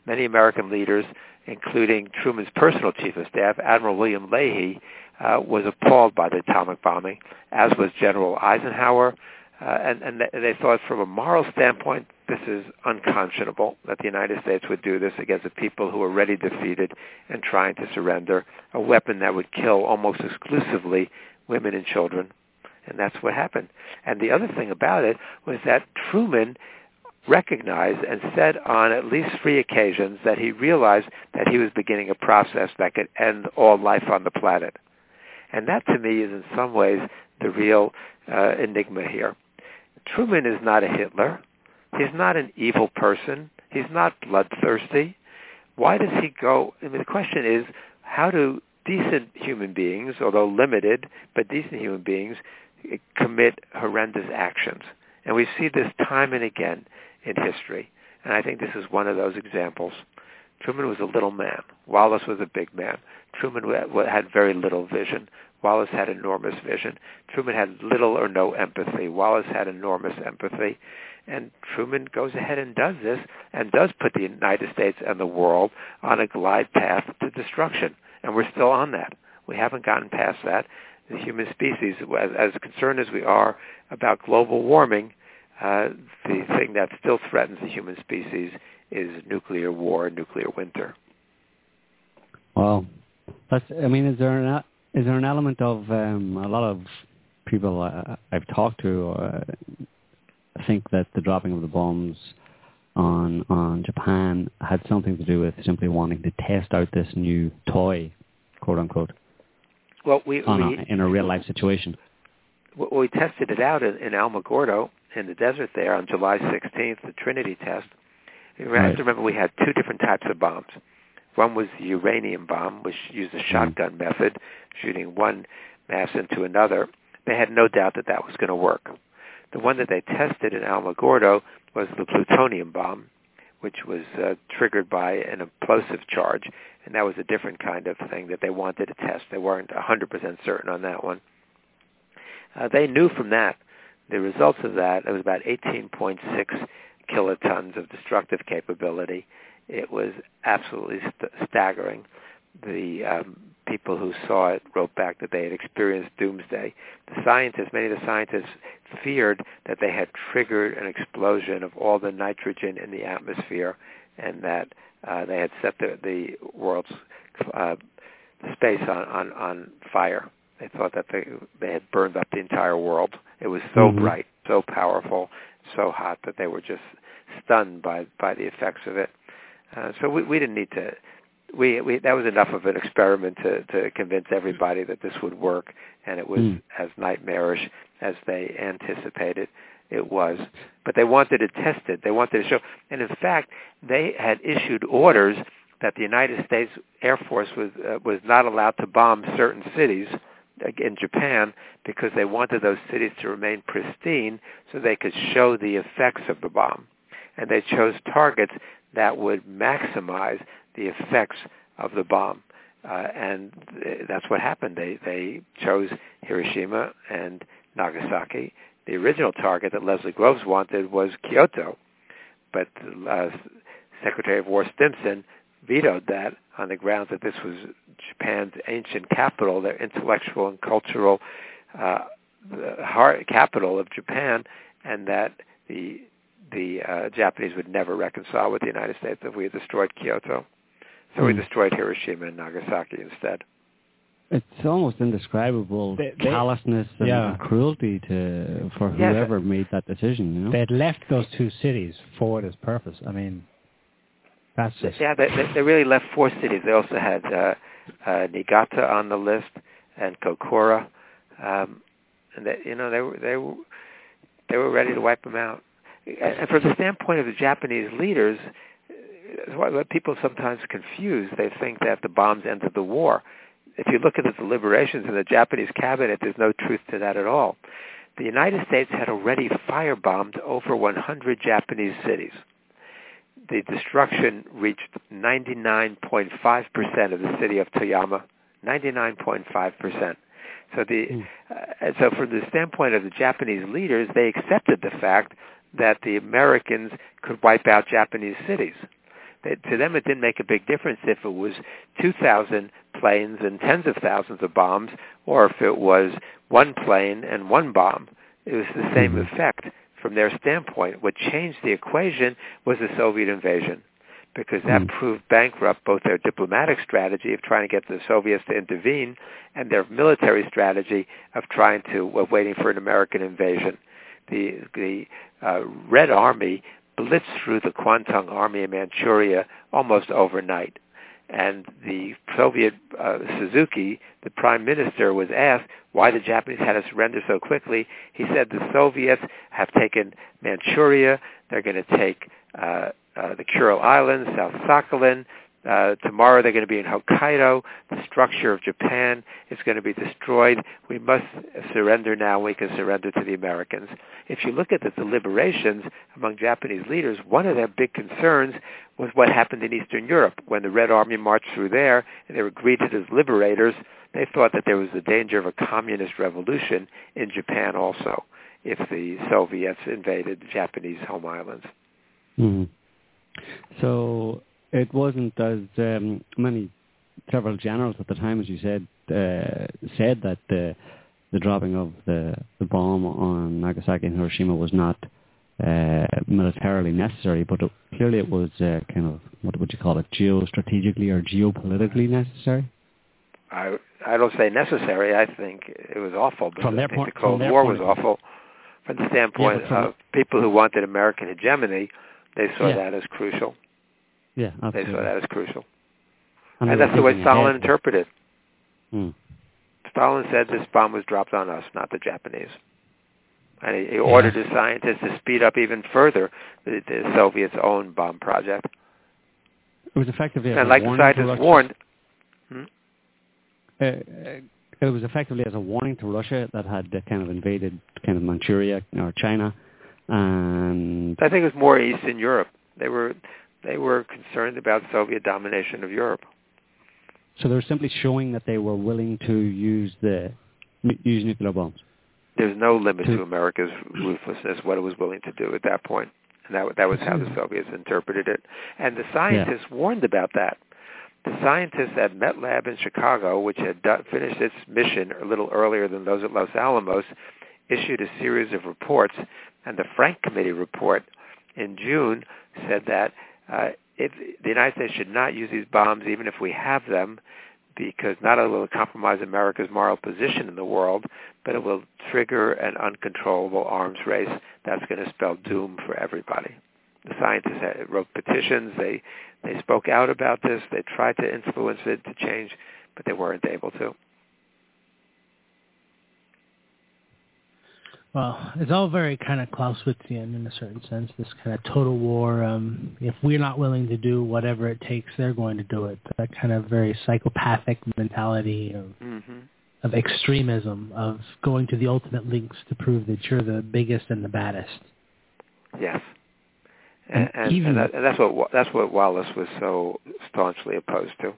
Many American leaders, including Truman's personal chief of staff, Admiral William Leahy, uh, was appalled by the atomic bombing, as was General Eisenhower, uh, and, and they thought from a moral standpoint, this is unconscionable that the United States would do this against a people who were already defeated and trying to surrender, a weapon that would kill almost exclusively women and children. And that's what happened. And the other thing about it was that Truman recognized and said on at least three occasions that he realized that he was beginning a process that could end all life on the planet. And that to me is in some ways the real uh, enigma here. Truman is not a Hitler. He's not an evil person. He's not bloodthirsty. Why does he go? I mean, the question is, how do decent human beings, although limited, but decent human beings, commit horrendous actions? And we see this time and again in history. And I think this is one of those examples. Truman was a little man. Wallace was a big man. Truman had very little vision. Wallace had enormous vision. Truman had little or no empathy. Wallace had enormous empathy. And Truman goes ahead and does this and does put the United States and the world on a glide path to destruction. And we're still on that. We haven't gotten past that. The human species, as, as concerned as we are about global warming, uh, the thing that still threatens the human species is nuclear war, nuclear winter. Well, that's. I mean, is there an is there an element of um, a lot of people I, I've talked to uh, think that the dropping of the bombs on on Japan had something to do with simply wanting to test out this new toy, quote unquote. Well, we, we a, in a real life situation. Well, we tested it out in, in Alamogordo in the desert there on July 16th, the Trinity test. You Right. have to remember we had two different types of bombs. One was the uranium bomb, which used a mm-hmm. shotgun method, shooting one mass into another. They had no doubt that that was going to work. The one that they tested in Alamogordo was the plutonium bomb, which was uh, triggered by an explosive charge, and that was a different kind of thing that they wanted to test. They weren't 100% certain on that one. Uh, they knew from that, the results of that, it was about 18.6 kilotons of destructive capability. It was absolutely st- staggering. The um, people who saw it wrote back that they had experienced doomsday. The scientists, many of the scientists, feared that they had triggered an explosion of all the nitrogen in the atmosphere, and that uh, they had set the, the world's uh, space on, on, on fire. They thought that they they had burned up the entire world. It was so Mhm. bright, so powerful, so hot that they were just stunned by by the effects of it. Uh, so we we didn't need to. We, we that was enough of an experiment to to convince everybody that this would work, and it was Mm. as nightmarish as they anticipated it was. But they wanted to test it. They wanted to show, and in fact, they had issued orders that the United States Air Force was uh, was not allowed to bomb certain cities in Japan because they wanted those cities to remain pristine so they could show the effects of the bomb. And they chose targets that would maximize the effects of the bomb. Uh, and th- that's what happened. They they chose Hiroshima and Nagasaki. The original target that Leslie Groves wanted was Kyoto, but uh, Secretary of War Stimson vetoed that on the grounds that this was Japan's ancient capital, their intellectual and cultural uh, heart capital of Japan, and that the the uh, Japanese would never reconcile with the United States if we had destroyed Kyoto. So we Hmm. destroyed Hiroshima and Nagasaki instead. It's almost indescribable They- they- callousness and, Yeah. cruelty to for Yes. whoever made that decision. You know. They had left those two cities for this purpose. I mean, that's just Yeah, they, they, they really left four cities. They also had uh, uh, Niigata on the list and Kokura, um, and they, you know they were they were they were ready to wipe them out. And from the standpoint of the Japanese leaders, what, people sometimes confuse, they think that the bombs ended the war. If you look at the deliberations in the Japanese cabinet, there's no truth to that at all. The United States had already firebombed over 100 Japanese cities the destruction reached 99.5% of the city of Toyama, 99.5%. So the Mm. uh, and so from the standpoint of the Japanese leaders, they accepted the fact that the Americans could wipe out Japanese cities. They, to them, it didn't make a big difference if it was 2,000 planes and tens of thousands of bombs, or if it was one plane and one bomb. It was the same Mhm. effect from their standpoint. What changed the equation was the Soviet invasion because that Mm. proved bankrupt both their diplomatic strategy of trying to get the Soviets to intervene and their military strategy of trying to of waiting for an American invasion. The the uh, Red Army blitzed through the Kwantung Army in Manchuria almost overnight. And the Soviet uh, Suzuki, the prime minister, was asked why the Japanese had to surrender so quickly. He said the Soviets have taken Manchuria. They're going to take uh, uh, the Kuril Islands, South Sakhalin. Uh, tomorrow they're going to be in Hokkaido. The structure of Japan is going to be destroyed. We must surrender now. We can surrender to the Americans. If you look at the deliberations among Japanese leaders, one of their big concerns was what happened in Eastern Europe when the Red Army marched through there and they were greeted as liberators. They thought that there was the danger of a communist revolution in Japan also if the Soviets invaded the Japanese home islands. Mhm. So it wasn't as um, many several generals at the time, as you said, uh, said that the the dropping of the the bomb on Nagasaki and Hiroshima was not uh, militarily necessary, but it, clearly it was uh, kind of what would you call it, geostrategically or geopolitically necessary. I I don't say necessary. I think it was awful. Because From their think point- the Cold War was awful. From the standpoint Yeah, from of people who wanted American hegemony, they saw Yeah. that as crucial. Yeah, They absolutely. saw that as crucial, And, and, that's the way thinking Stalin ahead. interpreted. Hmm. Stalin said this bomb was dropped on us, not the Japanese. And he, he ordered his scientists to speed up even further the, the Soviets' own bomb project. It was effectively and a like the warning to scientists Russia. warned, uh, uh, it was effectively as a warning to Russia that had uh, kind of invaded kind of Manchuria or China, and I think it was more Eastern Europe. They were they were concerned about Soviet domination of Europe. so they were simply showing that they were willing to use the use nuclear bombs. There's no limit To- to America's ruthlessness, what it was willing to do at that point. And that, that was how the Soviets interpreted it. And the scientists warned about that. The scientists at MetLab in Chicago, which had done, finished its mission a little earlier than those at Los Alamos, issued a series of reports, and the Franck Committee report in June said that uh, if the United States should not use these bombs, even if we have them, because not only will it compromise America's moral position in the world, but it will trigger an uncontrollable arms race that's going to spell doom for everybody. The scientists wrote petitions. They they spoke out about this. They tried to influence it to change, but they weren't able to. Well, it's all very kind of Clausewitzian in a certain sense. This kind of total war. Um, if we're not willing to do whatever it takes, they're going to do it. That kind of very psychopathic mentality of mm-hmm. of extremism, of going to the ultimate lengths to prove that you're the biggest and the baddest. Yes, and, and, even, and, that, and that's what that's what Wallace was so staunchly opposed to.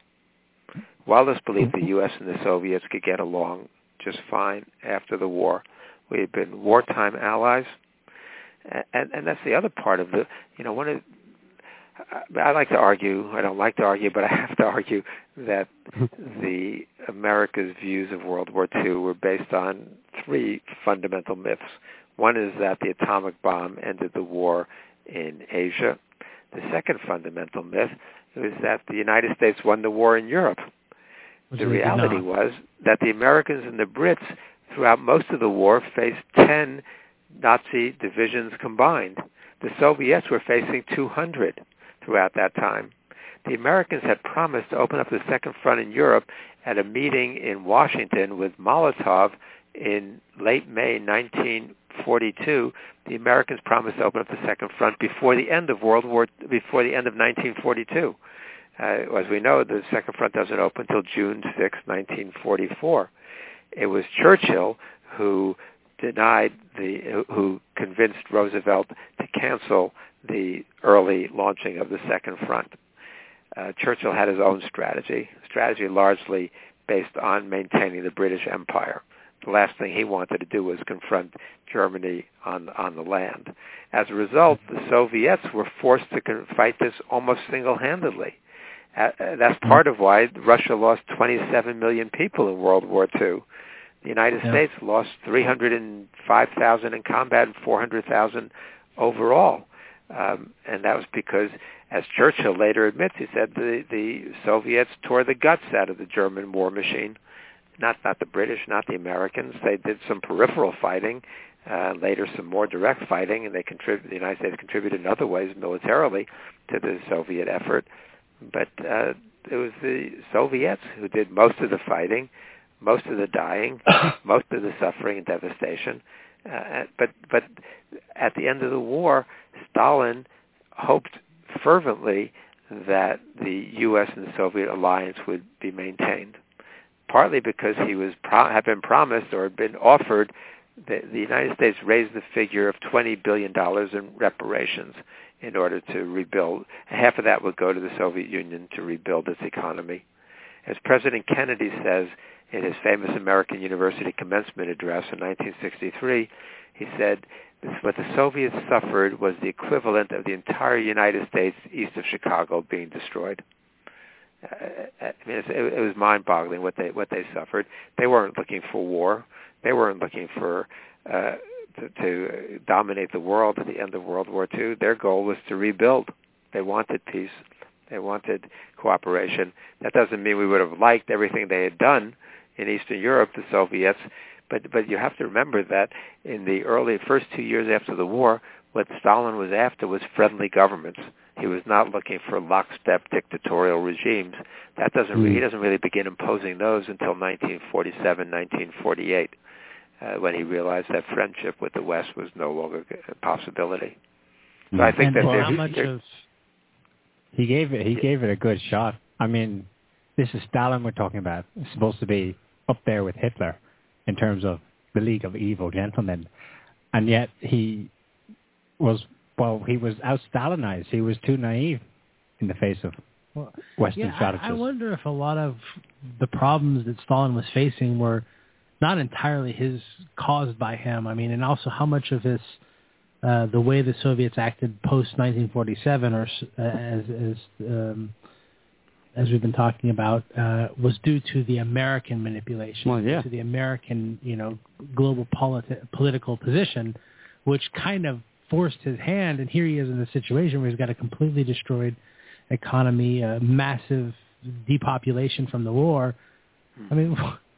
Wallace believed the U.S. and the Soviets could get along just fine after the war we had been wartime allies, and and that's the other part of the you know one of I like to argue. I don't like to argue, but I have to argue that the America's views of World War II were based on three fundamental myths. One is that the atomic bomb ended the war in Asia. The second fundamental myth was that the United States won the war in Europe. Which the reality was that the Americans and the Brits throughout most of the war faced 10 Nazi divisions combined. The Soviets were facing 200 throughout that time. The Americans had promised to open up the second front in Europe at a meeting in Washington with Molotov in late May 1942. The Americans promised to open up the second front before the end of World War before the end of 1942. Uh, as we know, the second front doesn't open until June 6, 1944 it was Churchill who denied the who convinced Roosevelt to cancel the early launching of the second front. Uh, Churchill had his own strategy, strategy largely based on maintaining the British Empire. The last thing he wanted to do was confront Germany on on the land. As a result, the Soviets were forced to fight this almost single-handedly. Uh, that's part of why Russia lost 27 million people in World War II. The United yeah. States lost 305,000 in combat and 400,000 overall. Um, and that was because, as Churchill later admits, he said the, the Soviets tore the guts out of the German war machine. Not not the British, not the Americans. They did some peripheral fighting, uh, later some more direct fighting, and they contrib- the United States contributed in other ways militarily to the Soviet effort. But uh, it was the Soviets who did most of the fighting, most of the dying, most of the suffering and devastation. Uh, but but at the end of the war, Stalin hoped fervently that the U.S. and the Soviet alliance would be maintained, partly because he was pro- had been promised or had been offered that the United States raised the figure of $20 billion in reparations in order to rebuild. Half of that would go to the Soviet Union to rebuild its economy. As President Kennedy says, in his famous American University commencement address in 1963, he said, what the Soviets suffered was the equivalent of the entire United States east of Chicago being destroyed. Uh, I mean, it, it was mind-boggling what they what they suffered. They weren't looking for war. They weren't looking for uh, to, to dominate the world at the end of World War II. Their goal was to rebuild. They wanted peace. They wanted cooperation. That doesn't mean we would have liked everything they had done, in Eastern Europe, the Soviets. But but you have to remember that in the early first two years after the war, what Stalin was after was friendly governments. He was not looking for lockstep dictatorial regimes. That doesn't mm. he doesn't really begin imposing those until 1947, 1948, uh, when he realized that friendship with the West was no longer a possibility. So I think and that well, how much of he gave it he gave it a good shot. I mean, this is Stalin we're talking about. It's supposed to be up there with Hitler in terms of the League of Evil Gentlemen, and yet he was well, he was out Stalinized. He was too naive in the face of Western yeah, strategists. I, I wonder if a lot of the problems that Stalin was facing were not entirely his caused by him. I mean, and also how much of his uh, the way the Soviets acted post 1947 or uh, as as um, as we've been talking about, uh, was due to the American manipulation, well, yeah. to the American, you know, global politi- political position, which kind of forced his hand. And here he is in a situation where he's got a completely destroyed economy, a massive depopulation from the war. I mean,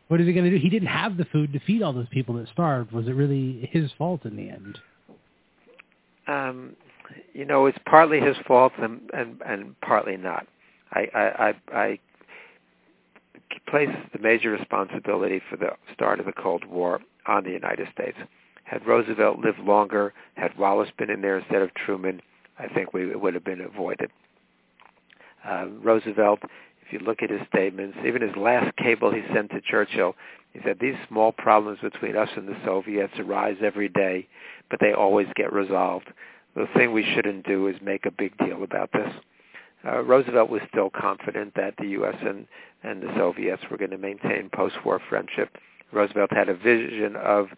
what is he going to do? He didn't have the food to feed all those people that starved. Was it really his fault in the end? Um, you know, it's partly his fault and and, and partly not. I, I, I, I place the major responsibility for the start of the Cold War on the United States. Had Roosevelt lived longer, had Wallace been in there instead of Truman, I think we would have been avoided. Uh, Roosevelt, if you look at his statements, even his last cable he sent to Churchill, he said, these small problems between us and the Soviets arise every day, but they always get resolved. The thing we shouldn't do is make a big deal about this. Uh, Roosevelt was still confident that the U.S. and, and the Soviets were going to maintain post-war friendship. Roosevelt had a vision of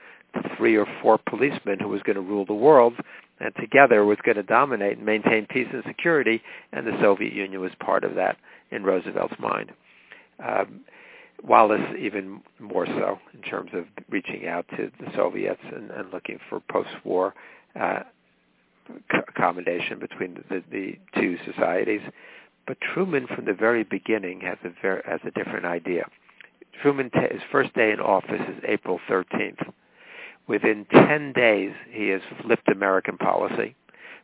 three or four policemen who was going to rule the world and together was going to dominate and maintain peace and security, and the Soviet Union was part of that in Roosevelt's mind. Um, Wallace even more so in terms of reaching out to the Soviets and, and looking for post-war uh, accommodation between the, the two societies. But Truman, from the very beginning, has a very, has a different idea. Truman, t- his first day in office is April 13th. Within 10 days, he has flipped American policy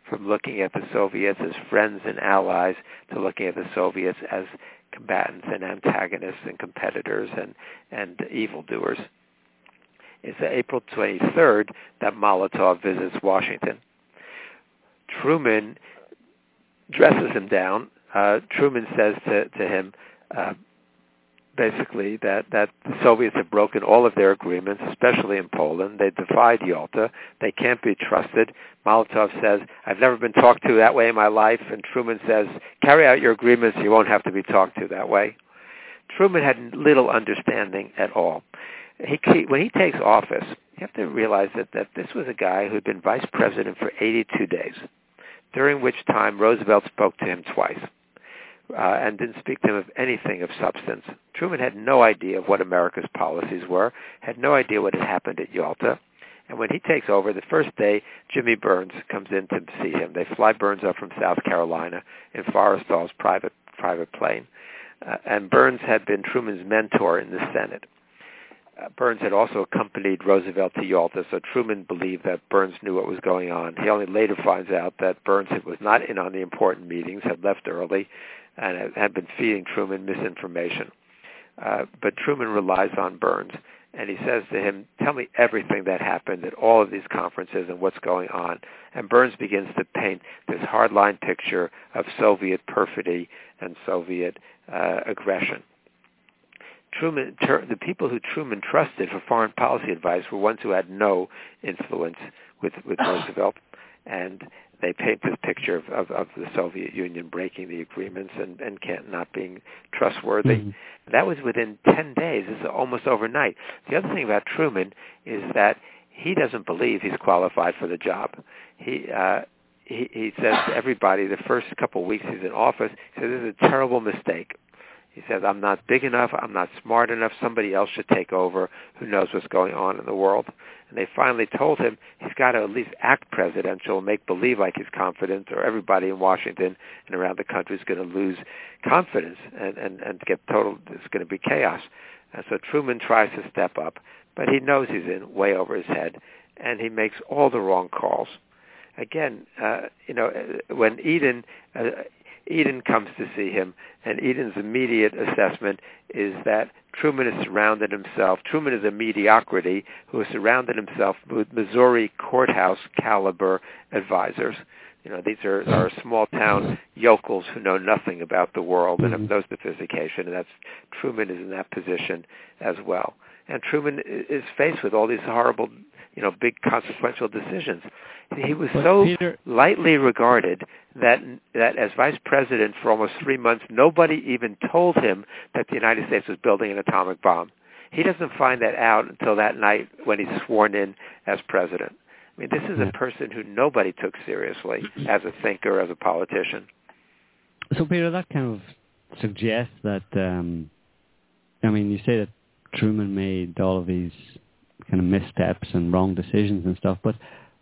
from looking at the Soviets as friends and allies to looking at the Soviets as combatants and antagonists and competitors and, and evildoers. It's April 23rd that Molotov visits Washington. Truman dresses him down. Uh, Truman says to, to him, uh, basically that, that the Soviets have broken all of their agreements, especially in Poland. They defied Yalta. They can't be trusted. Molotov says, I've never been talked to that way in my life. And Truman says, carry out your agreements. You won't have to be talked to that way. Truman had little understanding at all. He, when he takes office, you have to realize that, that this was a guy who had been vice president for 82 days, during which time Roosevelt spoke to him twice uh, and didn't speak to him of anything of substance. Truman had no idea of what America's policies were, had no idea what had happened at Yalta. And when he takes over, the first day, Jimmy Byrnes comes in to see him. They fly Byrnes up from South Carolina in Forrestal's private private plane. Uh, and Byrnes had been Truman's mentor in the Senate. Uh, Byrnes had also accompanied Roosevelt to Yalta, so Truman believed that Byrnes knew what was going on. He only later finds out that Byrnes was not in on the important meetings, had left early, and had been feeding Truman misinformation. Uh, but Truman relies on Byrnes, and he says to him, tell me everything that happened at all of these conferences and what's going on. And Byrnes begins to paint this hardline picture of Soviet perfidy and Soviet uh, aggression. Truman, ter- the people who Truman trusted for foreign policy advice were ones who had no influence with, with Roosevelt. And they paint this picture of, of, of the Soviet Union breaking the agreements and, and can't, not being trustworthy. Mm-hmm. That was within 10 days. This is almost overnight. The other thing about Truman is that he doesn't believe he's qualified for the job. He, uh, he, he says to everybody the first couple of weeks he's in office, he says, this is a terrible mistake. He says, I'm not big enough, I'm not smart enough, somebody else should take over who knows what's going on in the world. And they finally told him he's got to at least act presidential, make believe like he's confident, or everybody in Washington and around the country is going to lose confidence and, and, and get total, it's going to be chaos. And so Truman tries to step up, but he knows he's in way over his head, and he makes all the wrong calls again, uh, you know, when Eden, uh, Eden comes to see him, and Eden's immediate assessment is that Truman has surrounded himself, Truman is a mediocrity who has surrounded himself with Missouri courthouse caliber advisors. You know, these are, are small town yokels who know nothing about the world and have mm-hmm. no sophistication, and that's Truman is in that position as well. And Truman is faced with all these horrible, you know, big consequential decisions. He was but so Peter, lightly regarded that that as vice president for almost three months, nobody even told him that the United States was building an atomic bomb. He doesn't find that out until that night when he's sworn in as president. I mean, this is a person who nobody took seriously as a thinker, as a politician. So, Peter, that kind of suggest that? Um, I mean, you say that Truman made all of these kind of missteps and wrong decisions and stuff, but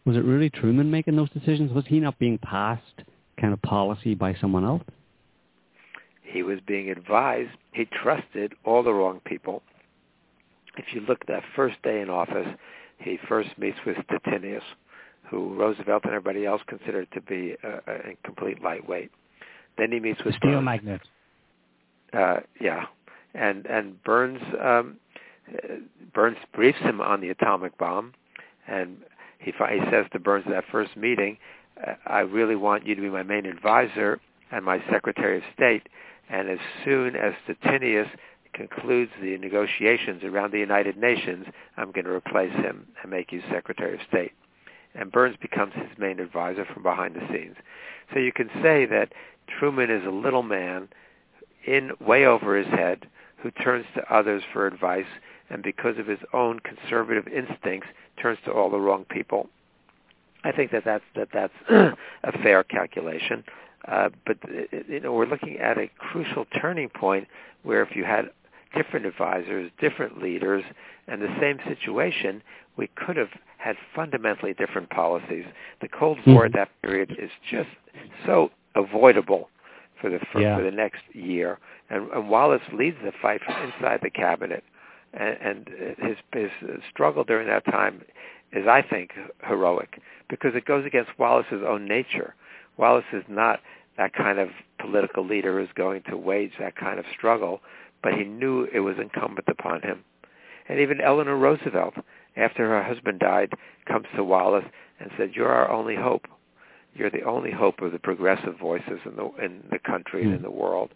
was it really Truman making those decisions? Was he not being passed kind of policy by someone else? He was being advised. He trusted all the wrong people. If you look at that first day in office, he first meets with Stettinius, who Roosevelt and everybody else considered to be a, a complete lightweight. Then he meets with steel Byrnes. magnet. Uh, yeah, and and Byrnes um, uh, Byrnes briefs him on the atomic bomb, and he he says to Byrnes at that first meeting, "I really want you to be my main advisor and my Secretary of State." And as soon as Stettinius concludes the negotiations around the United Nations, I'm going to replace him and make you Secretary of State. And Byrnes becomes his main advisor from behind the scenes. So you can say that Truman is a little man in way over his head who turns to others for advice and because of his own conservative instincts turns to all the wrong people. I think that that's that that's a fair calculation. Uh, but you know we're looking at a crucial turning point where if you had different advisors, different leaders, and the same situation, we could have had fundamentally different policies. The Cold War mm-hmm. at that period is just so avoidable for the for, yeah. for the next year. And, and Wallace leads the fight from inside the cabinet, and, and his his struggle during that time is, I think, heroic because it goes against Wallace's own nature. Wallace is not that kind of political leader who's going to wage that kind of struggle, but he knew it was incumbent upon him. And even Eleanor Roosevelt, after her husband died, comes to Wallace and said, "You're our only hope. You're the only hope of the progressive voices in the in the country and in hmm. the world."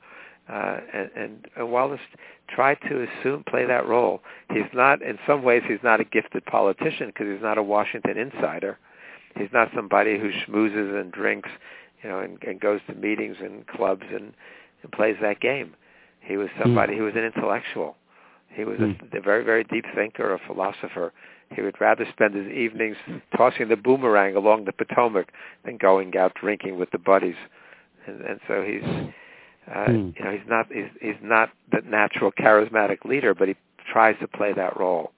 Uh, and, and, and Wallace tried to assume play that role. He's not, in some ways, he's not a gifted politician because he's not a Washington insider. He's not somebody who schmoozes and drinks, you know, and, and goes to meetings and clubs and, and plays that game. He was somebody mm. who was an intellectual. He was mm. a, a very, very deep thinker, a philosopher. He would rather spend his evenings tossing the boomerang along the Potomac than going out drinking with the buddies. And, and so he's uh, mm. You know, he's not he's, he's not the natural charismatic leader, but he tries to play that role.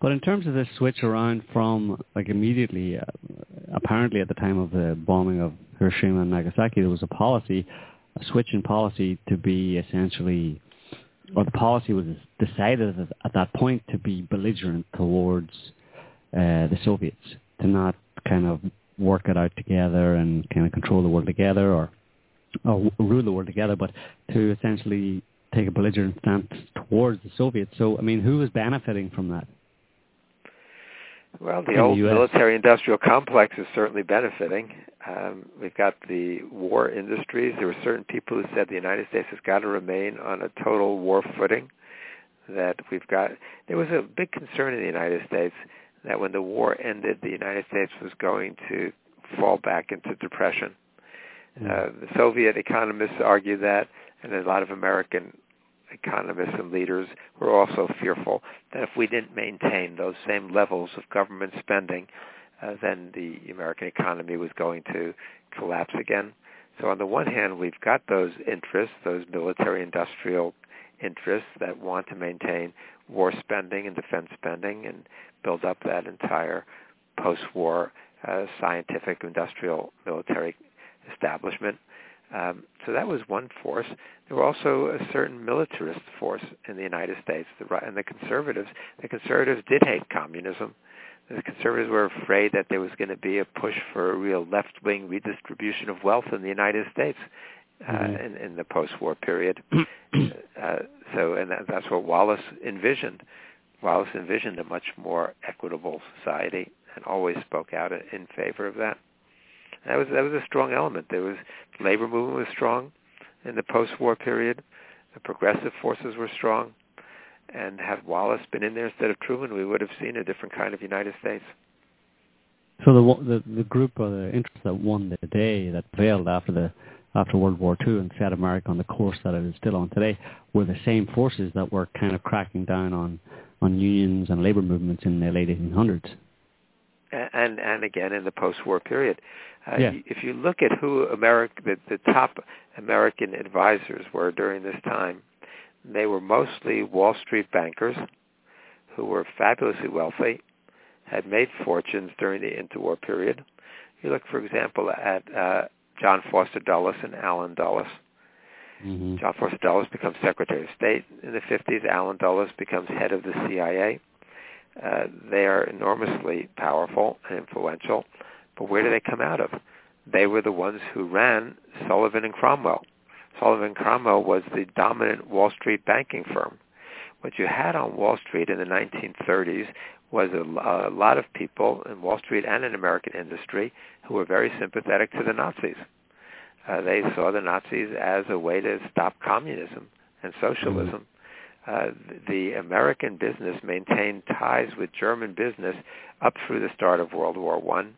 But in terms of this switch around from like immediately, uh, apparently at the time of the bombing of Hiroshima and Nagasaki, there was a policy, a switch in policy to be essentially, or the policy was decided at that point to be belligerent towards uh, the Soviets, to not kind of work it out together and kind of control the world together or or rule the world together, but to essentially take a belligerent stance towards the Soviets. So, I mean, who is benefiting from that? Well, the In old military-industrial complex is certainly benefiting. Um, we've got the war industries. There were certain people who said the United States has got to remain on a total war footing. That we've got. There was a big concern in the United States that when the war ended, the United States was going to fall back into depression uh, the Soviet economists argue that, and a lot of American economists and leaders were also fearful that if we didn't maintain those same levels of government spending, uh, then the American economy was going to collapse again. So on the one hand, we've got those interests, those military-industrial interests that want to maintain war spending and defense spending and build up that entire post-war uh, scientific, industrial, military establishment. Um, so that was one force. There were also a certain militarist force in the United States, the, and the conservatives. The conservatives did hate communism. The conservatives were afraid that there was going to be a push for a real left-wing redistribution of wealth in the United States uh, mm-hmm. in, in the post-war period. uh, so, and that, that's what Wallace envisioned. Wallace envisioned a much more equitable society and always spoke out in favor of that. That was that was a strong element. There was labor movement was strong in the post-war period. The progressive forces were strong, and had Wallace been in there instead of Truman, we would have seen a different kind of United States. So the the, the group or the interest that won the day that prevailed after the after World War II and set America on the course that it is still on today were the same forces that were kind of cracking down on on unions and labor movements in the late 1800s. And and again in the post-war period. Uh, yeah. If you look at who America, the, the top American advisors were during this time, they were mostly Wall Street bankers who were fabulously wealthy, had made fortunes during the interwar period. You look, for example, at uh, John Foster Dulles and Allen Dulles. Mm-hmm. John Foster Dulles becomes Secretary of State in the 50s. Allen Dulles becomes head of the CIA. Uh, they are enormously powerful and influential, but where do they come out of? They were the ones who ran Sullivan and Cromwell. Sullivan and Cromwell was the dominant Wall Street banking firm. What you had on Wall Street in the 1930s was a, a lot of people in Wall Street and in American industry who were very sympathetic to the Nazis. Uh, they saw the Nazis as a way to stop communism and socialism. Uh, the American business maintained ties with German business up through the start of World War One.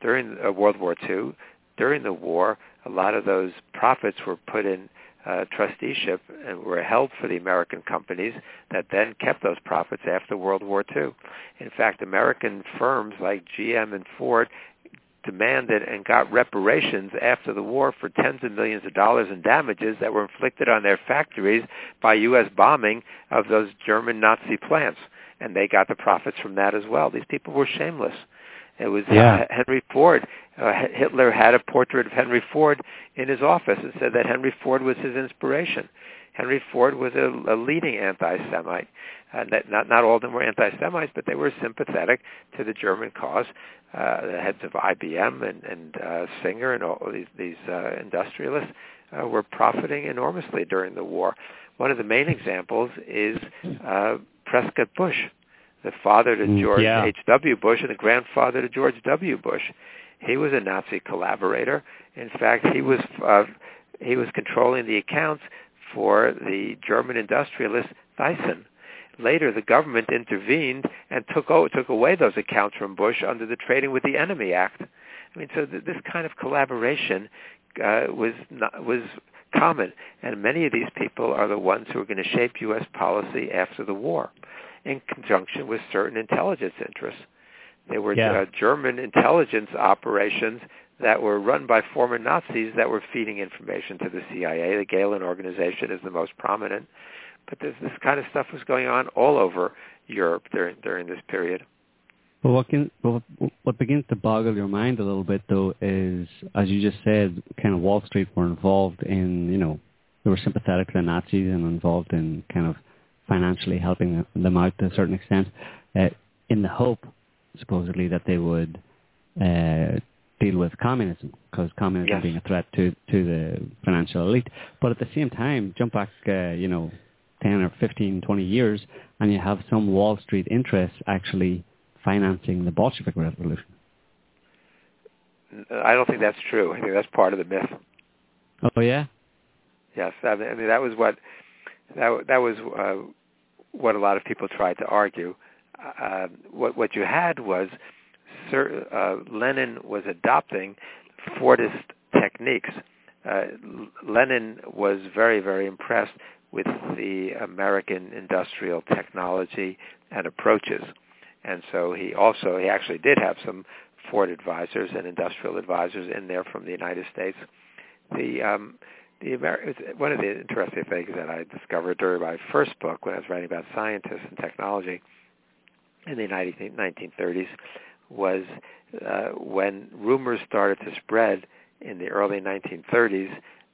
During uh, World War Two, during the war, a lot of those profits were put in uh, trusteeship and were held for the American companies that then kept those profits after World War II. In fact, American firms like GM and Ford demanded and got reparations after the war for tens of millions of dollars in damages that were inflicted on their factories by U.S. bombing of those German Nazi plants. And they got the profits from that as well. These people were shameless. It was yeah. uh, Henry Ford. Uh, Hitler had a portrait of Henry Ford in his office and said that Henry Ford was his inspiration. Henry Ford was a, a leading anti-Semite. Uh, that not not all of them were anti-Semites, but they were sympathetic to the German cause. Uh, the heads of IBM and, and uh, Singer and all these these uh, industrialists uh, were profiting enormously during the war. One of the main examples is uh, Prescott Bush the father to mm, George yeah. H.W. Bush and the grandfather to George W. Bush. He was a Nazi collaborator. In fact, he was uh, he was controlling the accounts for the German industrialist Thyssen. Later, the government intervened and took o- took away those accounts from Bush under the Trading with the Enemy Act. I mean, so th- this kind of collaboration uh, was not, was common, and many of these people are the ones who are going to shape U.S. policy after the war in conjunction with certain intelligence interests. They were yeah. uh, German intelligence operations that were run by former Nazis that were feeding information to the CIA. The Gehlen organization is the most prominent. But this, this kind of stuff was going on all over Europe during during this period. Well, what can well, what begins to boggle your mind a little bit though is, as you just said, kind of Wall Street were involved in, you know, they were sympathetic to the Nazis and involved in kind of financially helping them out to a certain extent, uh, in the hope, supposedly, that they would uh, deal with communism, because communism yes. being a threat to, to the financial elite. But at the same time, jump back, uh, you know, 10 or 15, 20 years, and you have some Wall Street interests actually financing the Bolshevik Revolution. I don't think that's true. I think that's part of the myth. Oh yeah. Yes, I mean, that was what that that was uh, what a lot of people tried to argue. Uh, what what you had was Sir, uh, Lenin was adopting Fordist techniques. Uh, Lenin was very very impressed with the American industrial technology and approaches, and so he also he actually did have some Ford advisors and industrial advisors in there from the United States. The um, the Amer- one of the interesting things that I discovered during my first book when I was writing about scientists and technology in the 1930s was uh, when rumors started to spread in the early 1930s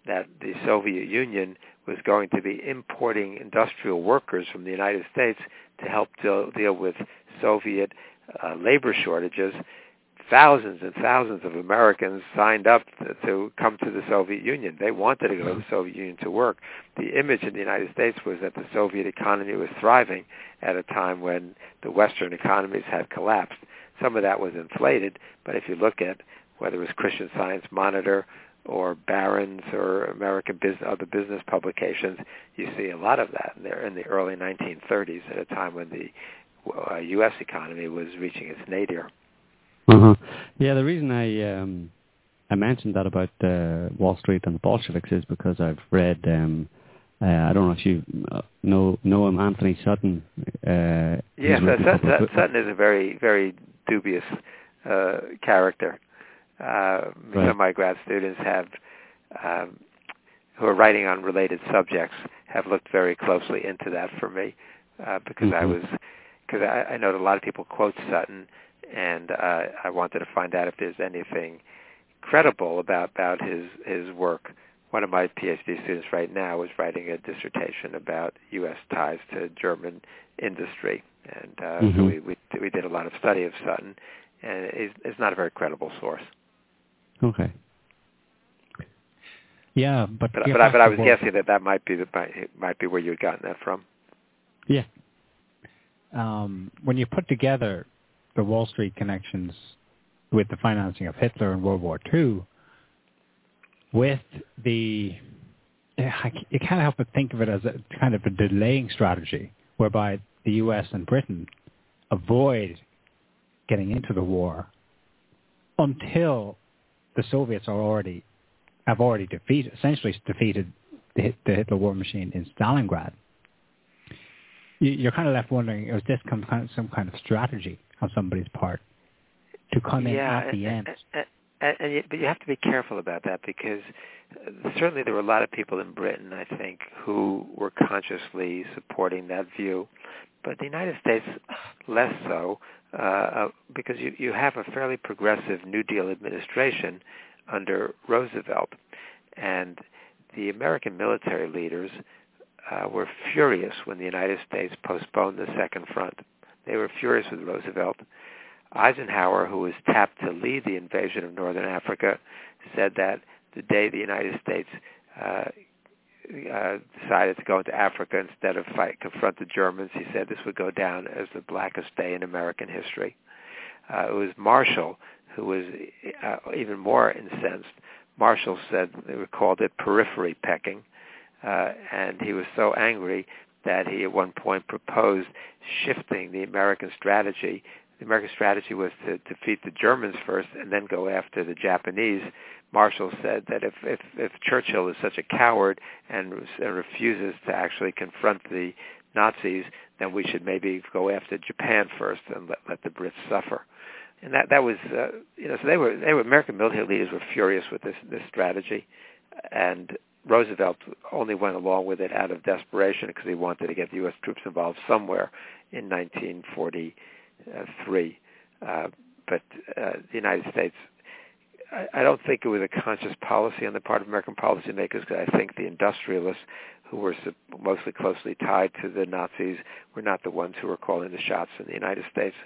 that the Soviet Union was going to be importing industrial workers from the United States to help deal, deal with Soviet uh, labor shortages thousands and thousands of Americans signed up to come to the Soviet Union. They wanted to go to the Soviet Union to work. The image in the United States was that the Soviet economy was thriving at a time when the Western economies had collapsed. Some of that was inflated, but if you look at whether it was Christian Science Monitor or Barron's or American business, other business publications, you see a lot of that in, there in the early 1930s at a time when the uh, U.S. economy was reaching its nadir. Uh-huh. Yeah, the reason I um, I mentioned that about uh, Wall Street and the Bolsheviks is because I've read. Um, uh, I don't know if you uh, know know him, Antony Sutton. Uh, yes, Sutton, Sutton is a very very dubious uh, character. Uh, right. Some of my grad students have um, who are writing on related subjects have looked very closely into that for me uh, because mm-hmm. I was because I, I know that a lot of people quote Sutton, and uh, I wanted to find out if there's anything credible about about his his work. One of my PhD students right now is writing a dissertation about U.S. ties to German industry, and uh, mm-hmm. so we, we we did a lot of study of Sutton, and it's, it's not a very credible source. Okay. Yeah, but but, but, I, but I was guessing that that might be the might, might be where you had gotten that from. Yeah. Um, when you put together the Wall Street connections with the financing of Hitler in World War II, with the you can't help but think of it as a kind of a delaying strategy, whereby the U.S. and Britain avoid getting into the war until the Soviets are already have already defeated, essentially defeated the, the Hitler war machine in Stalingrad. You, are kind of left wondering, is this some kind of, some kind of strategy on somebody's part to come in yeah, at the and, end? And, and, and you, but you have to be careful about that because uh, certainly there were a lot of people in Britain, I think, who were consciously supporting that view, but the United States less so uh, uh, because you, you have a fairly progressive New Deal administration under Roosevelt. And the American military leaders uh, were furious when the United States postponed the Second Front. They were furious with Roosevelt. Eisenhower, who was tapped to lead the invasion of Northern Africa, said that the day the United States uh, uh, decided to go into Africa instead of fight confront the Germans, he said this would go down as the blackest day in American history. Uh, it was Marshall who was uh, even more incensed. Marshall said they called it periphery pecking, uh, and he was so angry that he at one point proposed shifting the American strategy. The American strategy was to defeat the Germans first and then go after the Japanese. Marshall said that if, if, if Churchill is such a coward and, refuses to actually confront the Nazis, then we should maybe go after Japan first and let, let the Brits suffer and that that was uh, you know so they were they were American military leaders were furious with this this strategy, and Roosevelt only went along with it out of desperation because he wanted to get the U.S. troops involved somewhere in 1943. Uh, but uh, the United States, I, I don't think it was a conscious policy on the part of American policymakers because I think the industrialists who were mostly closely tied to the Nazis were not the ones who were calling the shots in the United States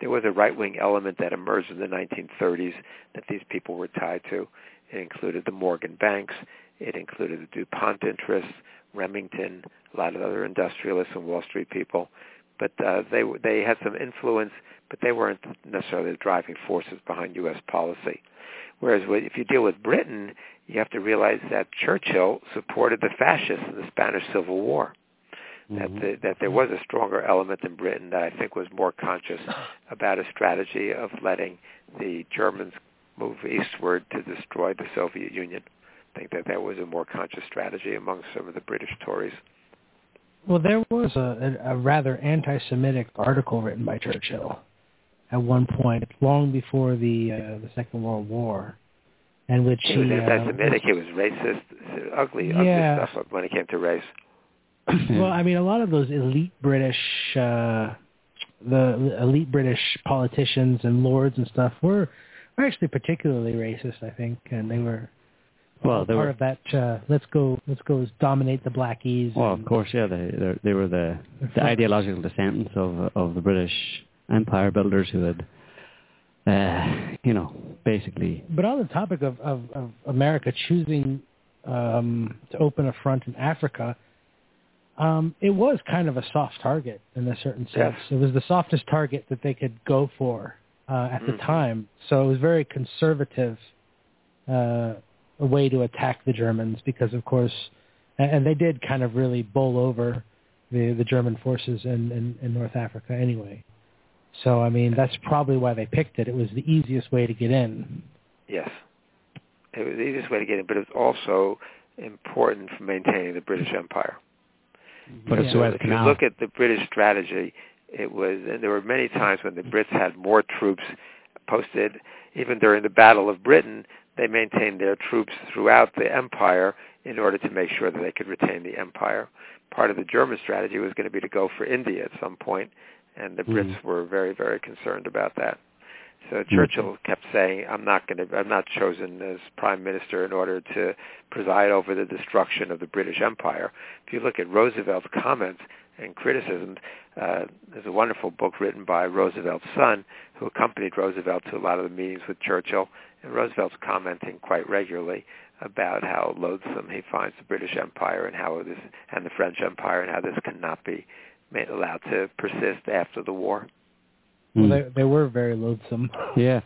there was a right-wing element that emerged in the 1930s that these people were tied to. It included the Morgan banks. It included the DuPont interests, Remington, a lot of other industrialists and Wall Street people. But uh, they they had some influence, but they weren't necessarily the driving forces behind U.S. policy. Whereas if you deal with Britain, you have to realize that Churchill supported the fascists in the Spanish Civil War that mm-hmm. the, that there was a stronger element in Britain that I think was more conscious about a strategy of letting the Germans move eastward to destroy the Soviet Union. I think that that was a more conscious strategy among some of the British Tories. Well, there was a, a rather anti-Semitic article written by Churchill at one point, long before the uh, the Second World War, in which he, he was anti-Semitic. Uh, he was racist, ugly, yeah. ugly stuff when it came to race. well, I mean, a lot of those elite British, uh, the elite British politicians and lords and stuff were, were actually particularly racist, I think, and they were well, they part were, of that. Uh, let's go, let's go dominate the blackies. Well, of course, yeah, they they were the the ideological descendants of of the British empire builders who had, uh, you know, basically. But on the topic of of, of America choosing um, to open a front in Africa um, it was kind of a soft target in a certain sense. Yes. It was the softest target that they could go for uh, at mm-hmm. the time. So it was very conservative uh, a way to attack the Germans because, of course, and, and they did kind of really bowl over the the German forces in, in, in North Africa anyway. So I mean, that's probably why they picked it. It was the easiest way to get in. Yes, it was the easiest way to get in, but it was also important for maintaining the British Empire. But yeah. if you look at the British strategy, it was, and there were many times when the Brits had more troops posted. Even during the Battle of Britain, they maintained their troops throughout the empire in order to make sure that they could retain the empire. Part of the German strategy was going to be to go for India at some point, and the Brits Mhm. were very, very concerned about that. So Mm-hmm. Churchill kept saying, "I'm not going to. I'm not chosen as prime minister in order to preside over the destruction of the British Empire." If you look at Roosevelt's comments and criticisms, uh, there's a wonderful book written by Roosevelt's son, who accompanied Roosevelt to a lot of the meetings with Churchill, and Roosevelt's commenting quite regularly about how loathsome he finds the British Empire and how this and the French Empire and how this cannot be made, allowed to persist after the war. Well, Mm. they, they were very loathsome. Yeah.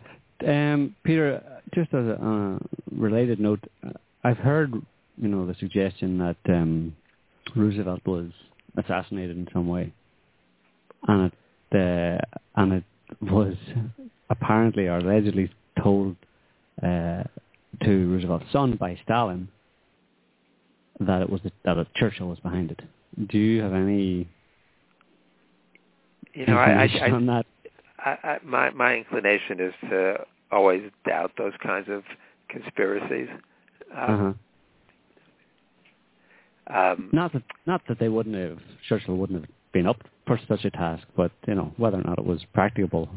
Um, Peter, just as a uh, related note, uh, I've heard, you know, the suggestion that um, Roosevelt was assassinated in some way, and it uh, and it was apparently or allegedly told uh, to Roosevelt's son by Stalin that it was that it, Churchill was behind it. Do you have any You know, I, I, I on that? I, I, my my inclination is to always doubt those kinds of conspiracies. Um, uh-huh. Um, Not that not that they wouldn't have Churchill wouldn't have been up for such a task, but you know whether or not it was practicable.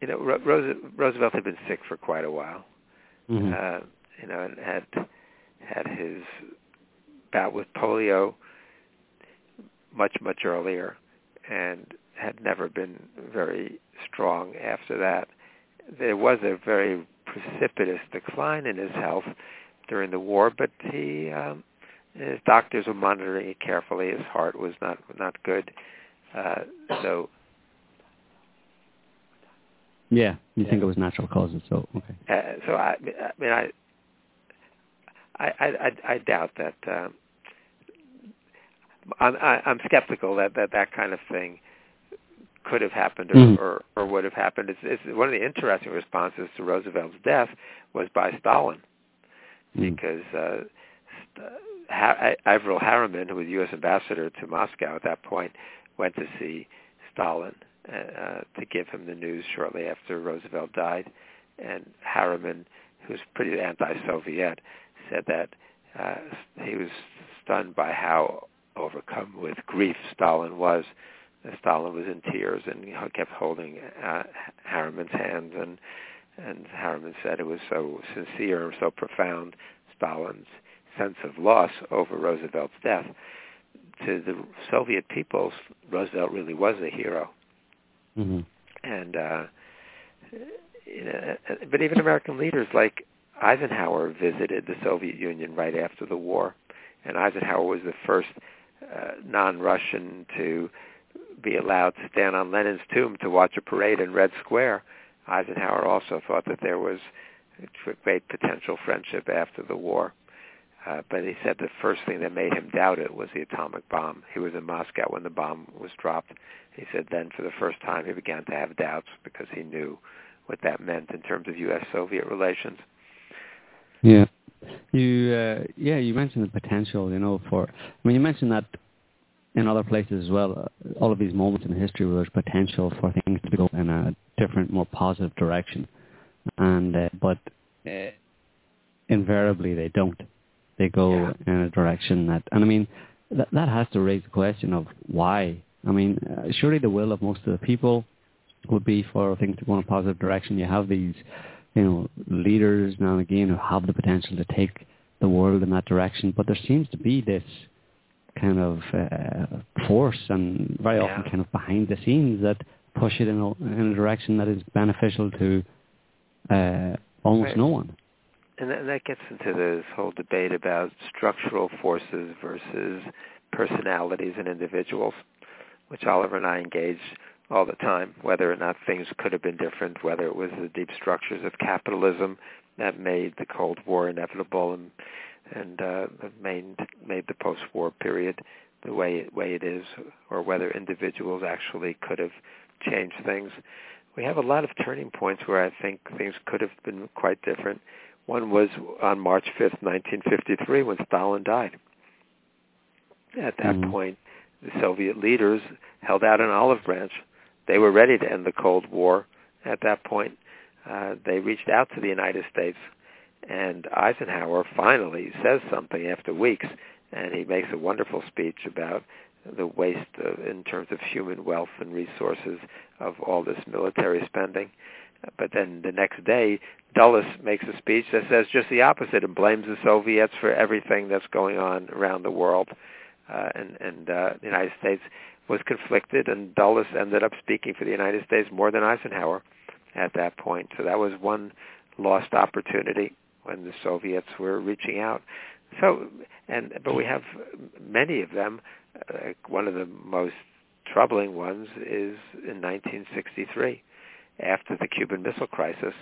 you know, Ro- Roosevelt had been sick for quite a while. Mhm. Uh, you know, and had had his bout with polio much much earlier, and had never been very strong after that. There was a very precipitous decline in his health during the war, but he um, his doctors were monitoring it carefully. His heart was not not good, uh, so yeah, you think it was natural causes, so okay. Uh, so I, I mean, I, I, I, I doubt that. Um, I'm, I, I'm skeptical that, that that kind of thing could have happened or, Mhm. or, or would have happened. It's, it's one of the interesting responses to Roosevelt's death was by Stalin, Mm. because uh, ha- Averell Harriman, who was U.S. ambassador to Moscow at that point, went to see Stalin uh, to give him the news shortly after Roosevelt died. And Harriman, who's pretty anti-Soviet, said that uh, he was stunned by how overcome with grief Stalin was. Stalin was in tears and kept holding uh, Harriman's hands, and and Harriman said it was so sincere and so profound. Stalin's sense of loss over Roosevelt's death. To the Soviet people, Roosevelt really was a hero hmm and uh, you know, but even American leaders like Eisenhower visited the Soviet Union right after the war, and Eisenhower was the first uh, non-Russian to be allowed to stand on Lenin's tomb to watch a parade in Red Square. Eisenhower also thought that there was great potential friendship after the war. Uh, but he said the first thing that made him doubt it was the atomic bomb. He was in Moscow when the bomb was dropped. He said then for the first time he began to have doubts because he knew what that meant in terms of U.S.-Soviet relations. Yeah, you uh, yeah you mentioned the potential, you know, for I mean you mentioned that in other places as well. Uh, all of these moments in history where there's potential for things to go in a different, more positive direction, and uh, but uh, invariably they don't. They go Yeah. in a direction that, and I mean that that has to raise the question of why. I mean, uh, surely the will of most of the people would be for things to go in a positive direction. You have these, you know, leaders now and again who have the potential to take the world in that direction, but there seems to be this kind of uh, force and very often kind of behind the scenes that push it in a, in a direction that is beneficial to uh, almost Right. no one. And that, that gets into this whole debate about structural forces versus personalities and individuals, which Oliver and I engage all the time, whether or not things could have been different, whether it was the deep structures of capitalism that made the Cold War inevitable and and uh, made made the post-war period the way way it is, or whether individuals actually could have changed things. We have a lot of turning points where I think things could have been quite different. One was on March 5th, 1953, when Stalin died. At that Mhm. point, the Soviet leaders held out an olive branch. They were ready to end the Cold War at that point. Uh, they reached out to the United States And Eisenhower finally says something after weeks, and he makes a wonderful speech about the waste of, in terms of human wealth and resources of all this military spending. But then the next day, Dulles makes a speech that says just the opposite and blames the Soviets for everything that's going on around the world. Uh, and and uh, the United States was conflicted, and Dulles ended up speaking for the United States more than Eisenhower at that point. So that was one lost opportunity when the Soviets were reaching out. So, and but we have many of them. Uh, one of the most troubling ones is in 1963, after the Cuban Missile Crisis.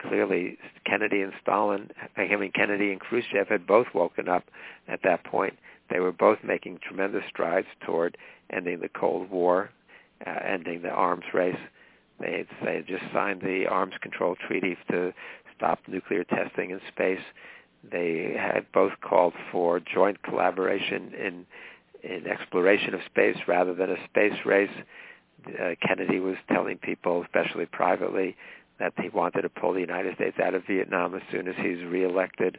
Clearly, Kennedy and Stalin, I mean Kennedy and Khrushchev, had both woken up at that point. They were both making tremendous strides toward ending the Cold War, uh, ending the arms race. They had, they had just signed the Arms Control Treaty to stop nuclear testing in space. They had both called for joint collaboration in in exploration of space rather than a space race. Uh, Kennedy was telling people, especially privately, that he wanted to pull the United States out of Vietnam as soon as he's reelected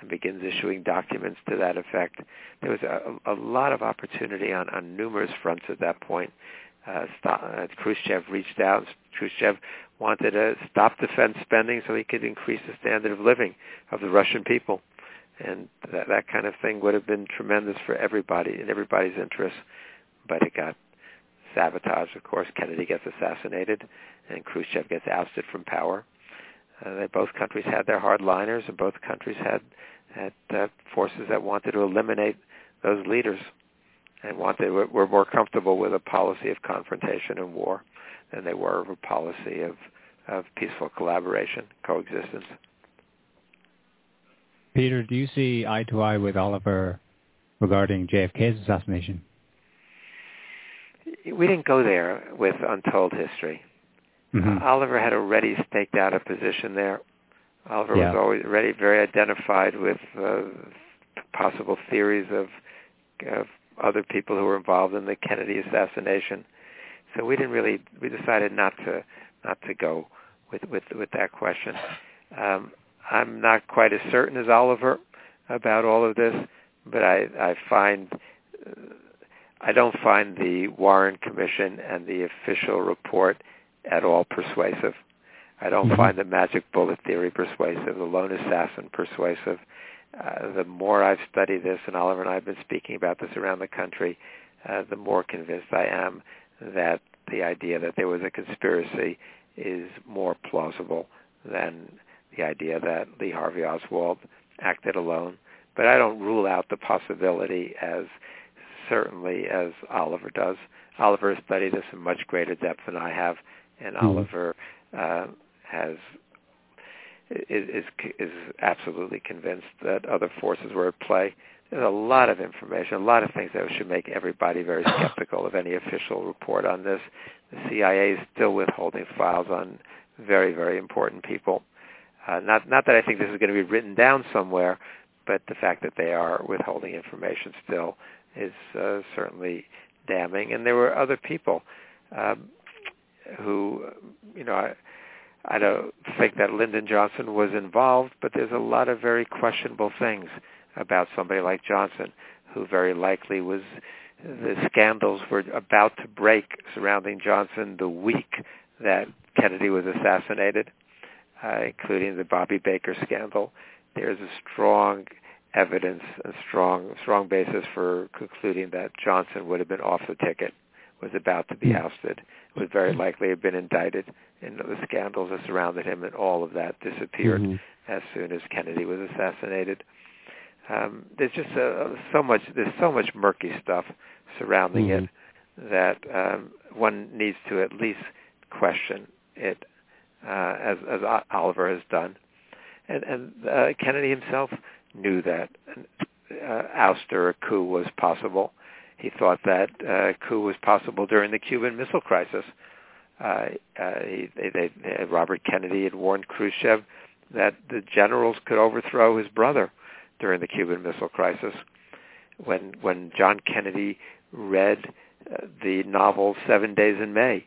and begins issuing documents to that effect. There was a, a lot of opportunity on, on numerous fronts at that point. Uh, uh, Khrushchev reached out. Khrushchev wanted to stop defense spending so he could increase the standard of living of the Russian people. And that, that kind of thing would have been tremendous for everybody in everybody's interest. But it got sabotaged, of course. Kennedy gets assassinated, and Khrushchev gets ousted from power. Uh, they, both countries had their hardliners, and both countries had had uh, forces that wanted to eliminate those leaders and wanted were, were more comfortable with a policy of confrontation and war than they were of a policy of of peaceful collaboration, coexistence. Peter, do you see eye to eye with Oliver regarding JFK's assassination? We didn't go there with Untold History. Mm-hmm. Uh, Oliver had already staked out a position there. Oliver yeah. was always already very identified with uh, possible theories of, of other people who were involved in the Kennedy assassination. So we didn't really. We decided not to not to go with with with that question. Um, I'm not quite as certain as Oliver about all of this, but I I find. Uh, I don't find the Warren Commission and the official report at all persuasive. I don't mm-hmm. find the magic bullet theory persuasive, the lone assassin persuasive. Uh, the more I've studied this, and Oliver and I have been speaking about this around the country, uh, the more convinced I am that the idea that there was a conspiracy is more plausible than the idea that Lee Harvey Oswald acted alone. But I don't rule out the possibility as certainly as Oliver does. Oliver has studied this in much greater depth than I have, and mm-hmm. Oliver uh, has is is absolutely convinced that other forces were at play. There's a lot of information, a lot of things that should make everybody very skeptical of any official report on this. The CIA is still withholding files on very, very important people. Uh, not not that I think this is going to be written down somewhere, but the fact that they are withholding information still is uh, certainly damning. And there were other people um, who, you know, I, I don't think that Lyndon Johnson was involved, but there's a lot of very questionable things about somebody like Johnson, who very likely was the scandals were about to break surrounding Johnson the week that Kennedy was assassinated, uh, including the Bobby Baker scandal. There's a strong evidence, and strong strong basis for concluding that Johnson would have been off the ticket, was about to be hmm. ousted, would very likely have been indicted and the scandals that surrounded him, and all of that disappeared mm-hmm. as soon as Kennedy was assassinated. Um, there's just uh, so much. There's so much murky stuff surrounding mm-hmm. it that um, one needs to at least question it, uh, as, as Oliver has done. And, and uh, Kennedy himself knew that uh, ouster, a coup was possible. He thought that uh, coup was possible during the Cuban Missile Crisis. Uh, uh, he, they, they, Robert Kennedy had warned Khrushchev that the generals could overthrow his brother during the Cuban Missile Crisis. When when John Kennedy read uh, the novel Seven Days in May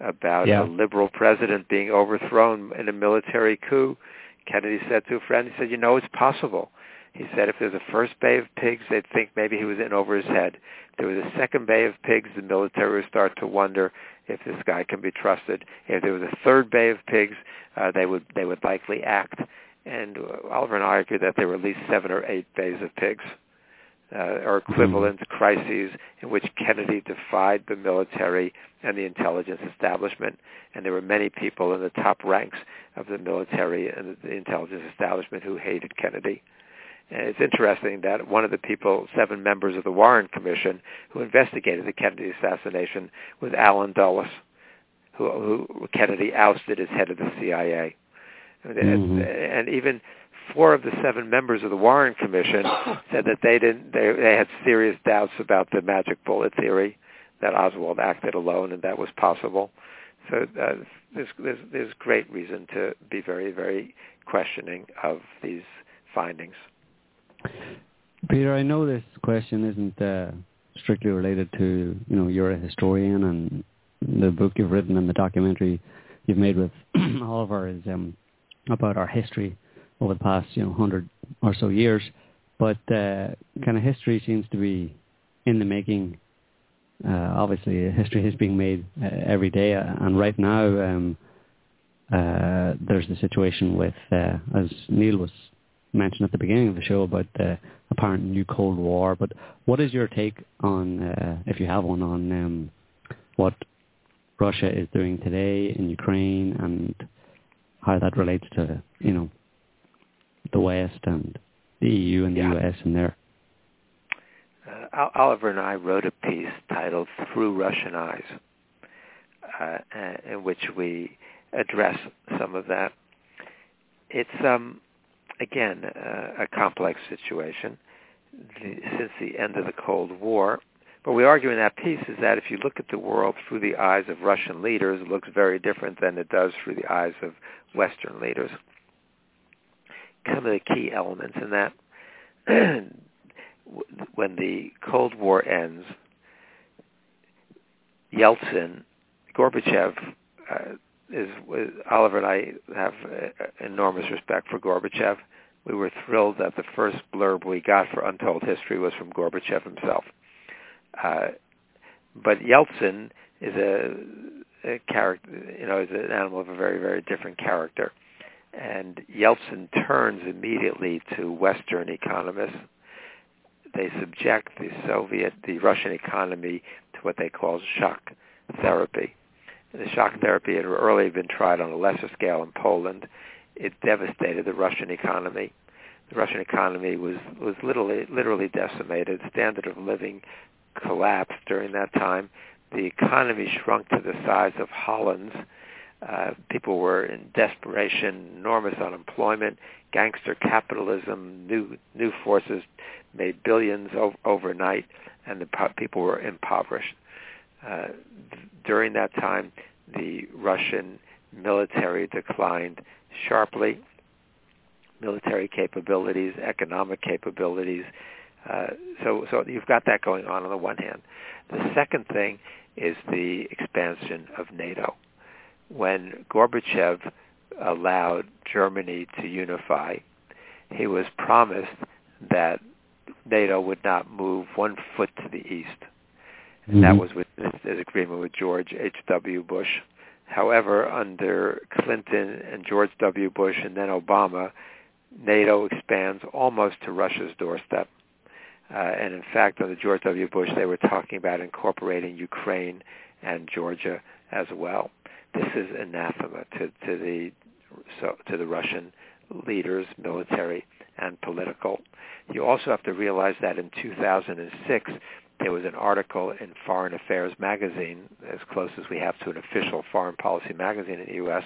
about yeah. a liberal president being overthrown in a military coup, Kennedy said to a friend, he said, you know, it's possible. He said if there's a first bay of pigs, they'd think maybe he was in over his head. If there was a second bay of pigs, the military would start to wonder if this guy can be trusted. If there was a third bay of pigs, uh, they would they would likely act. And uh, Oliver and I argue that there were at least seven or eight bays of pigs uh, or equivalent mm-hmm. crises in which Kennedy defied the military and the intelligence establishment, and there were many people in the top ranks of the military and the intelligence establishment who hated Kennedy. And it's interesting that one of the people, seven members of the Warren Commission, who investigated the Kennedy assassination was Allen Dulles, who, who Kennedy ousted as head of the CIA. Mm-hmm. And, and even four of the seven members of the Warren Commission said that they didn't they, they had serious doubts about the magic bullet theory that Oswald acted alone and that was possible. So uh, there's, there's there's great reason to be very very questioning of these findings. Peter, I know this question isn't uh, strictly related to you know you're a historian and the book you've written and the documentary you've made with Oliver is um, about our history over the past you know hundred or so years. But uh, kind of history seems to be in the making. Uh, obviously, history is being made uh, every day, uh, and right now um, uh, there's the situation with, uh, as Niall was mentioned at the beginning of the show, about the apparent new Cold War. But what is your take on, if you have one, on um, what Russia is doing today in Ukraine and how that relates to you know the West and the EU and the yeah. US and there. Uh, Oliver and I wrote a piece titled "Through Russian Eyes," uh, in which we address some of that. It's um, again uh, a complex situation the, since the end of the Cold War. But we argue in that piece is that if you look at the world through the eyes of Russian leaders, it looks very different than it does through the eyes of Western leaders some of the key elements in that when the Cold War ends, Yeltsin, Gorbachev uh, is Oliver and I have uh, enormous respect for Gorbachev. We were thrilled that the first blurb we got for Untold History was from Gorbachev himself. Uh, but Yeltsin is a, a character, you know, is an animal of a very, very different character and Yeltsin turns immediately to Western economists. They subject the Soviet, the Russian economy to what they call shock therapy. The shock therapy had earlier been tried on a lesser scale in Poland. It devastated the Russian economy. The Russian economy was, was literally, literally decimated. Standard of living collapsed during that time. The economy shrunk to the size of Holland's uh, people were in desperation, enormous unemployment, gangster capitalism, new new forces made billions o- overnight, and the po- people were impoverished. Uh, during that time, the Russian military declined sharply. Military capabilities, economic capabilities. Uh, so, so you've got that going on on the one hand. The second thing is the expansion of NATO when Gorbachev allowed Germany to unify, he was promised that NATO would not move one foot to the east. And mm-hmm. that was with his agreement with George H.W. Bush. However, under Clinton and George W. Bush and then Obama, NATO expands almost to Russia's doorstep. Uh, and in fact, under George W. Bush, they were talking about incorporating Ukraine and Georgia as well. This is anathema to, to the so, to the Russian leaders, military and political. You also have to realize that in 2006 there was an article in Foreign Affairs magazine, as close as we have to an official foreign policy magazine in the U.S.,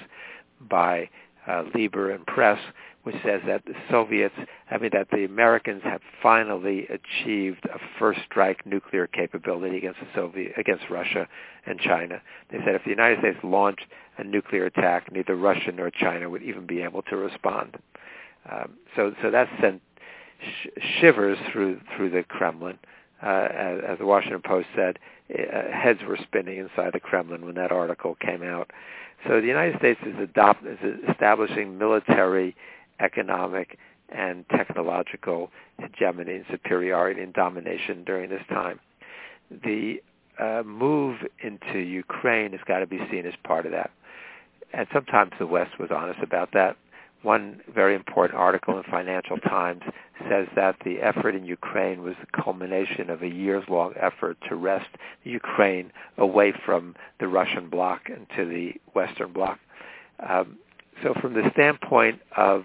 by uh, Lieber and Press, which says that the Soviets, I mean that the Americans have finally achieved a first strike nuclear capability against the Soviet, against Russia and China. They said if the United States launched a nuclear attack, neither Russia nor China would even be able to respond. Um, so, so that sent sh- shivers through through the Kremlin. Uh, as, the Washington Post said, uh, heads were spinning inside the Kremlin when that article came out. So the United States is, adopt, is establishing military economic and technological hegemony and superiority and domination during this time. The uh, move into Ukraine has got to be seen as part of that. And sometimes the West was honest about that. One very important article in Financial Times says that the effort in Ukraine was the culmination of a years-long effort to wrest Ukraine away from the Russian bloc and to the Western bloc. Um, so from the standpoint of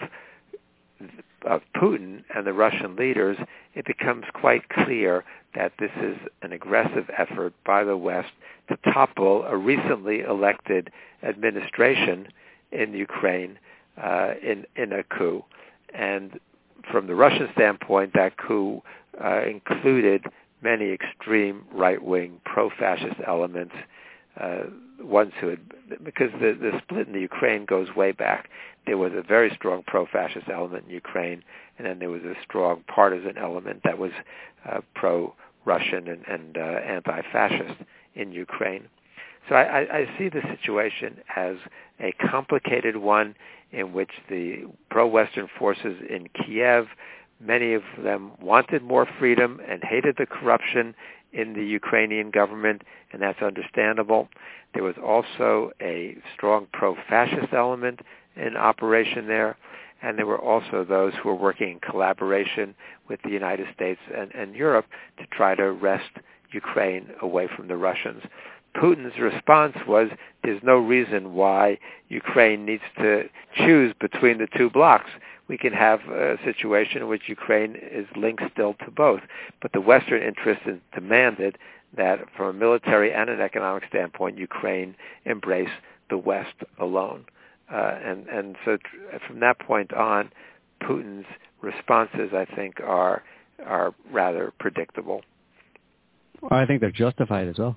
of Putin and the Russian leaders, it becomes quite clear that this is an aggressive effort by the West to topple a recently elected administration in Ukraine uh, in in a coup. And from the Russian standpoint, that coup uh, included many extreme right-wing pro-fascist elements, uh, ones who had because the the split in the Ukraine goes way back. There was a very strong pro-fascist element in Ukraine, and then there was a strong partisan element that was uh, pro-Russian and, and uh, anti-fascist in Ukraine. So I, I, I see the situation as a complicated one in which the pro-Western forces in Kiev, many of them wanted more freedom and hated the corruption in the Ukrainian government, and that's understandable. There was also a strong pro-fascist element in operation there, and there were also those who were working in collaboration with the United States and, and Europe to try to wrest Ukraine away from the Russians. Putin's response was there's no reason why Ukraine needs to choose between the two blocs. We can have a situation in which Ukraine is linked still to both. But the Western interest is demanded that from a military and an economic standpoint, Ukraine embrace the West alone. Uh, and, and so tr- from that point on, Putin's responses, I think, are, are rather predictable. I think they're justified as well.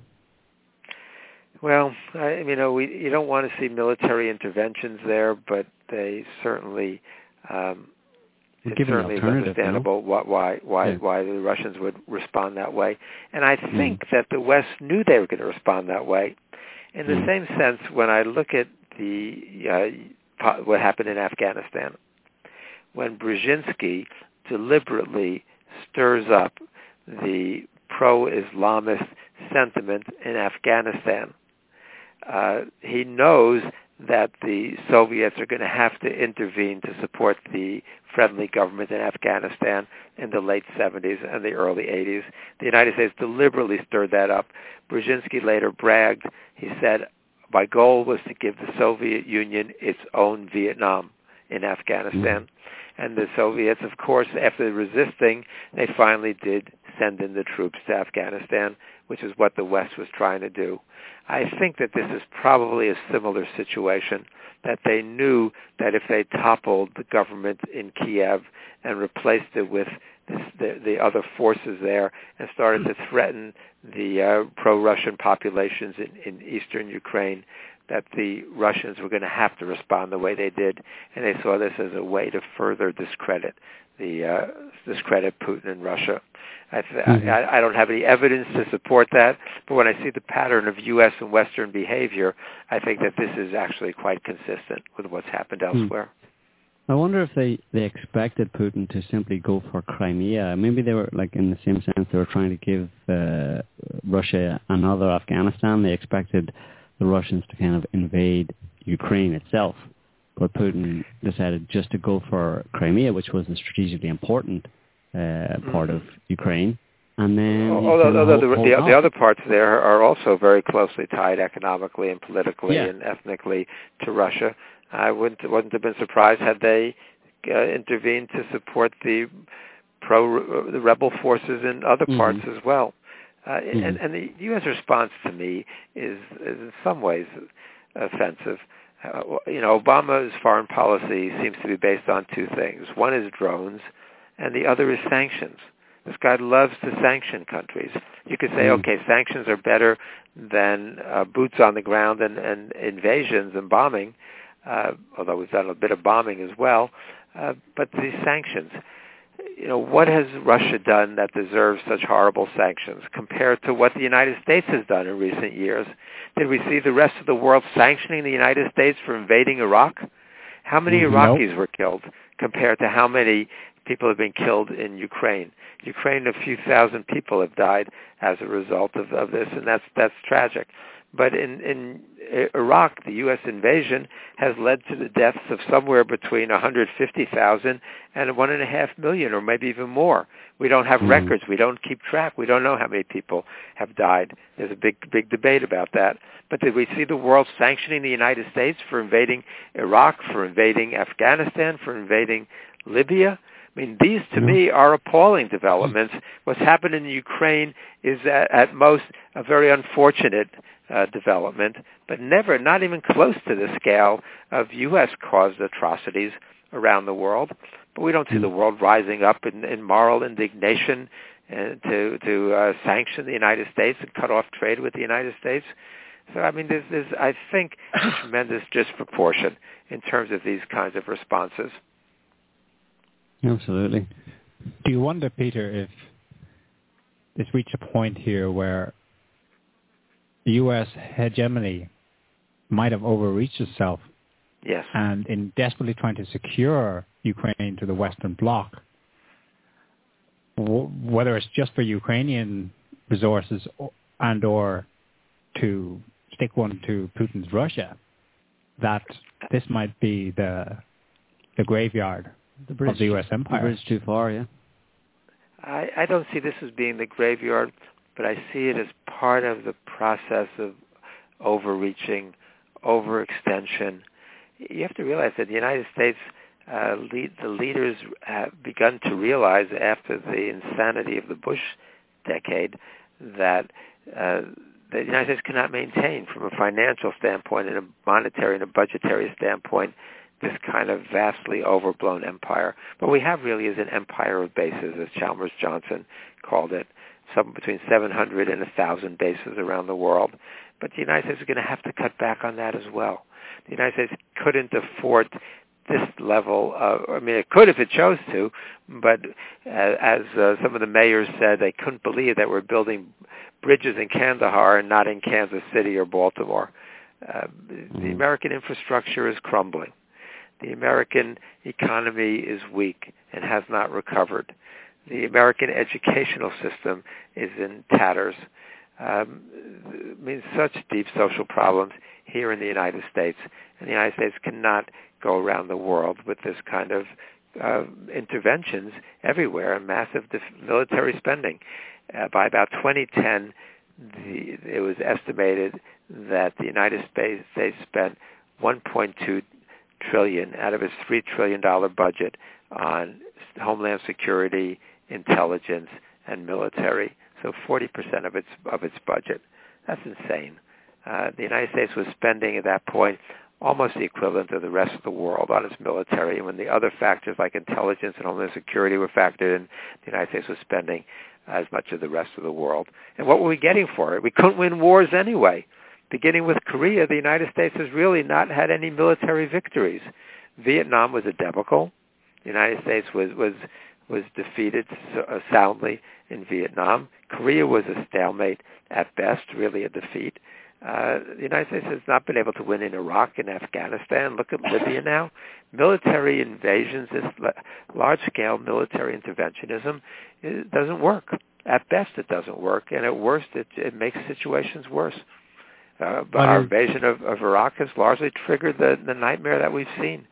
Well, I, you know, we you don't want to see military interventions there, but they certainly um, We're it certainly understandable why why why, Yeah. why the Russians would respond that way. And I think that the West knew they were going to respond that way. In the Mm. same sense, when I look at the uh, what happened in Afghanistan, when Brzezinski deliberately stirs up the pro-Islamist sentiment in Afghanistan, uh, he knows that the Soviets are going to have to intervene to support the friendly government in Afghanistan in the late 70s and the early 80s. The United States deliberately stirred that up. Brzezinski later bragged. He said, my goal was to give the Soviet Union its own Vietnam in Afghanistan. And the Soviets, of course, after resisting, they finally did send in the troops to Afghanistan, which is what the West was trying to do. I think that this is probably a similar situation, that they knew that if they toppled the government in Kiev and replaced it with this, the, the other forces there and started to threaten the uh, pro-Russian populations in, in eastern Ukraine, that the Russians were going to have to respond the way they did, and they saw this as a way to further discredit the uh, discredit Putin and Russia. I, th- Mhm. I, I don't have any evidence to support that, but when I see the pattern of U.S. and Western behavior, I think that this is actually quite consistent with what's happened elsewhere. I wonder if they, they expected Putin to simply go for Crimea. Maybe they were like in the same sense they were trying to give uh, Russia another Afghanistan. They expected the Russians to kind of invade Ukraine itself, but Putin decided just to go for Crimea, which was a strategically important uh, part of Ukraine. And then Although, although the, the, the other parts there are also very closely tied economically and politically Yeah. and ethnically to Russia. I wouldn't wouldn't have been surprised had they uh, intervened to support the pro the rebel forces in other Mhm. parts as well. Uh, Mhm. and, and the U.S. response to me is, is in some ways offensive. Uh, you know, Obama's foreign policy seems to be based on two things. One is drones, and the other is sanctions. This guy loves to sanction countries. You could say, Mm. okay, sanctions are better than uh, boots on the ground and, and invasions and bombing, uh, although we've done a bit of bombing as well. Uh, but these sanctions, you know, what has Russia done that deserves such horrible sanctions compared to what the United States has done in recent years? Did we see the rest of the world sanctioning the United States for invading Iraq? How many Mhm. Iraqis were killed compared to how many people have been killed in Ukraine. Ukraine, a few thousand people have died as a result of, of this, and that's that's tragic. But in, in Iraq, the U.S. invasion has led to the deaths of somewhere between 150,000 and one and a half million, or maybe even more. We don't have mm. records. We don't keep track. We don't know how many people have died. There's a big, big debate about that. But did we see the world sanctioning the United States for invading Iraq, for invading Afghanistan, for invading Libya? I mean, these to me are appalling developments. What's happened in Ukraine is at, at most a very unfortunate uh, development, but never, not even close to the scale of U.S.-caused atrocities around the world. But we don't see the world rising up in, in moral indignation uh, to to uh, sanction the United States and cut off trade with the United States. So I mean, there's, there's I think a tremendous disproportion in terms of these kinds of responses. Absolutely. Do you wonder, Peter, if it's reached a point here where the U.S. hegemony might have overreached itself? Yes. And in desperately trying to secure Ukraine to the Western Bloc, whether it's just for Ukrainian resources and or to stick one to Putin's Russia, that this might be the the graveyard the bridge, of the U.S. empire. The bridge too far, yeah. I, I don't see this as being the graveyard, but I see it as part of the process of overreaching, overextension. You have to realize that the United States, uh, lead, the leaders have begun to realize after the insanity of the Bush decade that uh, the United States cannot maintain from a financial standpoint and a monetary and a budgetary standpoint this kind of vastly overblown empire. But we have really is an empire of bases, as Chalmers Johnson called it, some between 700 and 1,000 bases around the world. But the United States is going to have to cut back on that as well. The United States couldn't afford this level of, I mean, it could if it chose to, but uh, as uh, some of the mayors said, they couldn't believe that we're building bridges in Kandahar and not in Kansas City or Baltimore. Uh, the mm-hmm. American infrastructure is crumbling the American economy is weak and has not recovered. The American educational system is in tatters. Um, I mean, such deep social problems here in the United States, and the United States cannot go around the world with this kind of uh, interventions everywhere and massive def- military spending. Uh, by about 2010, the, it was estimated that the United States spent 1.2 trillion out of its three trillion dollar budget on homeland security, intelligence, and military. So 40% of its of its budget. That's insane. Uh, the United States was spending at that point almost the equivalent of the rest of the world on its military. And when the other factors like intelligence and homeland security were factored in, the United States was spending as much as the rest of the world. And what were we getting for it? We couldn't win wars anyway beginning with Korea, the United States has really not had any military victories. Vietnam was a debacle. The United States was was was defeated uh, soundly in Vietnam. Korea was a stalemate at best, really a defeat. Uh, the United States has not been able to win in Iraq and Afghanistan. Look at Libya now. Military invasions, this large-scale military interventionism, it doesn't work. At best, it doesn't work, and at worst, it, it makes situations worse. Uh, our invasion of, of Iraq has largely triggered the, the nightmare that we've seen,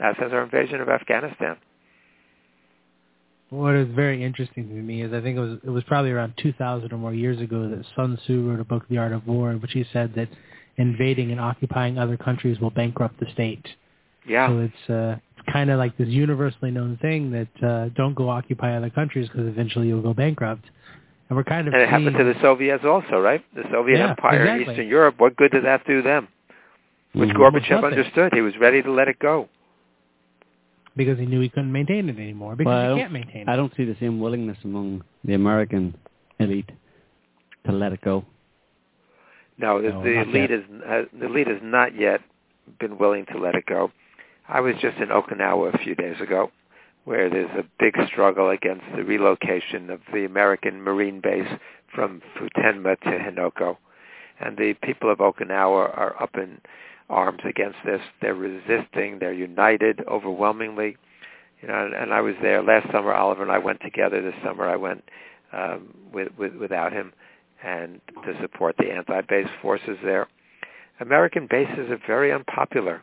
as has our invasion of Afghanistan. What is very interesting to me is I think it was it was probably around 2,000 or more years ago that Sun Tzu wrote a book, The Art of War, in which he said that invading and occupying other countries will bankrupt the state. Yeah. So it's uh, kind of like this universally known thing that uh, don't go occupy other countries because eventually you'll go bankrupt. And we're kind of and it happened to the Soviets also, right? The Soviet yeah, Empire exactly. in Eastern Europe. What good did that do them? Which mm-hmm. Gorbachev understood. He was ready to let it go. Because he knew he couldn't maintain it anymore. Because well, he can't maintain it. I don't see the same willingness among the American elite to let it go. No, the, no, the elite is uh, the elite has not yet been willing to let it go. I was just in Okinawa a few days ago, where there's a big struggle against the relocation of the American Marine base from Futenma to Henoko. And the people of Okinawa are up in arms against this. They're resisting. They're united overwhelmingly. You know, and, I was there last summer. Oliver and I went together. This summer, I went um, with, with without him, and to support the anti-base forces there. American bases are very unpopular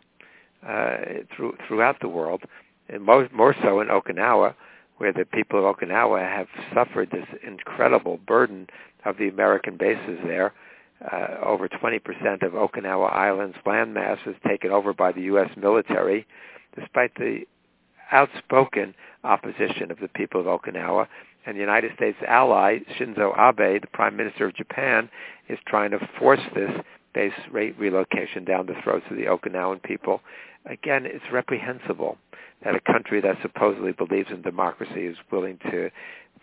uh, through, throughout the world, and more, more so in Okinawa, where the people of Okinawa have suffered this incredible burden of the American bases there. Uh, over 20% of Okinawa Island's landmass is taken over by the U.S. military, despite the outspoken opposition of the people of Okinawa. And the United States ally, Shinzo Abe, the Prime Minister of Japan, is trying to force this base rate relocation down the throats of the Okinawan people. Again, it's reprehensible that a country that supposedly believes in democracy is willing to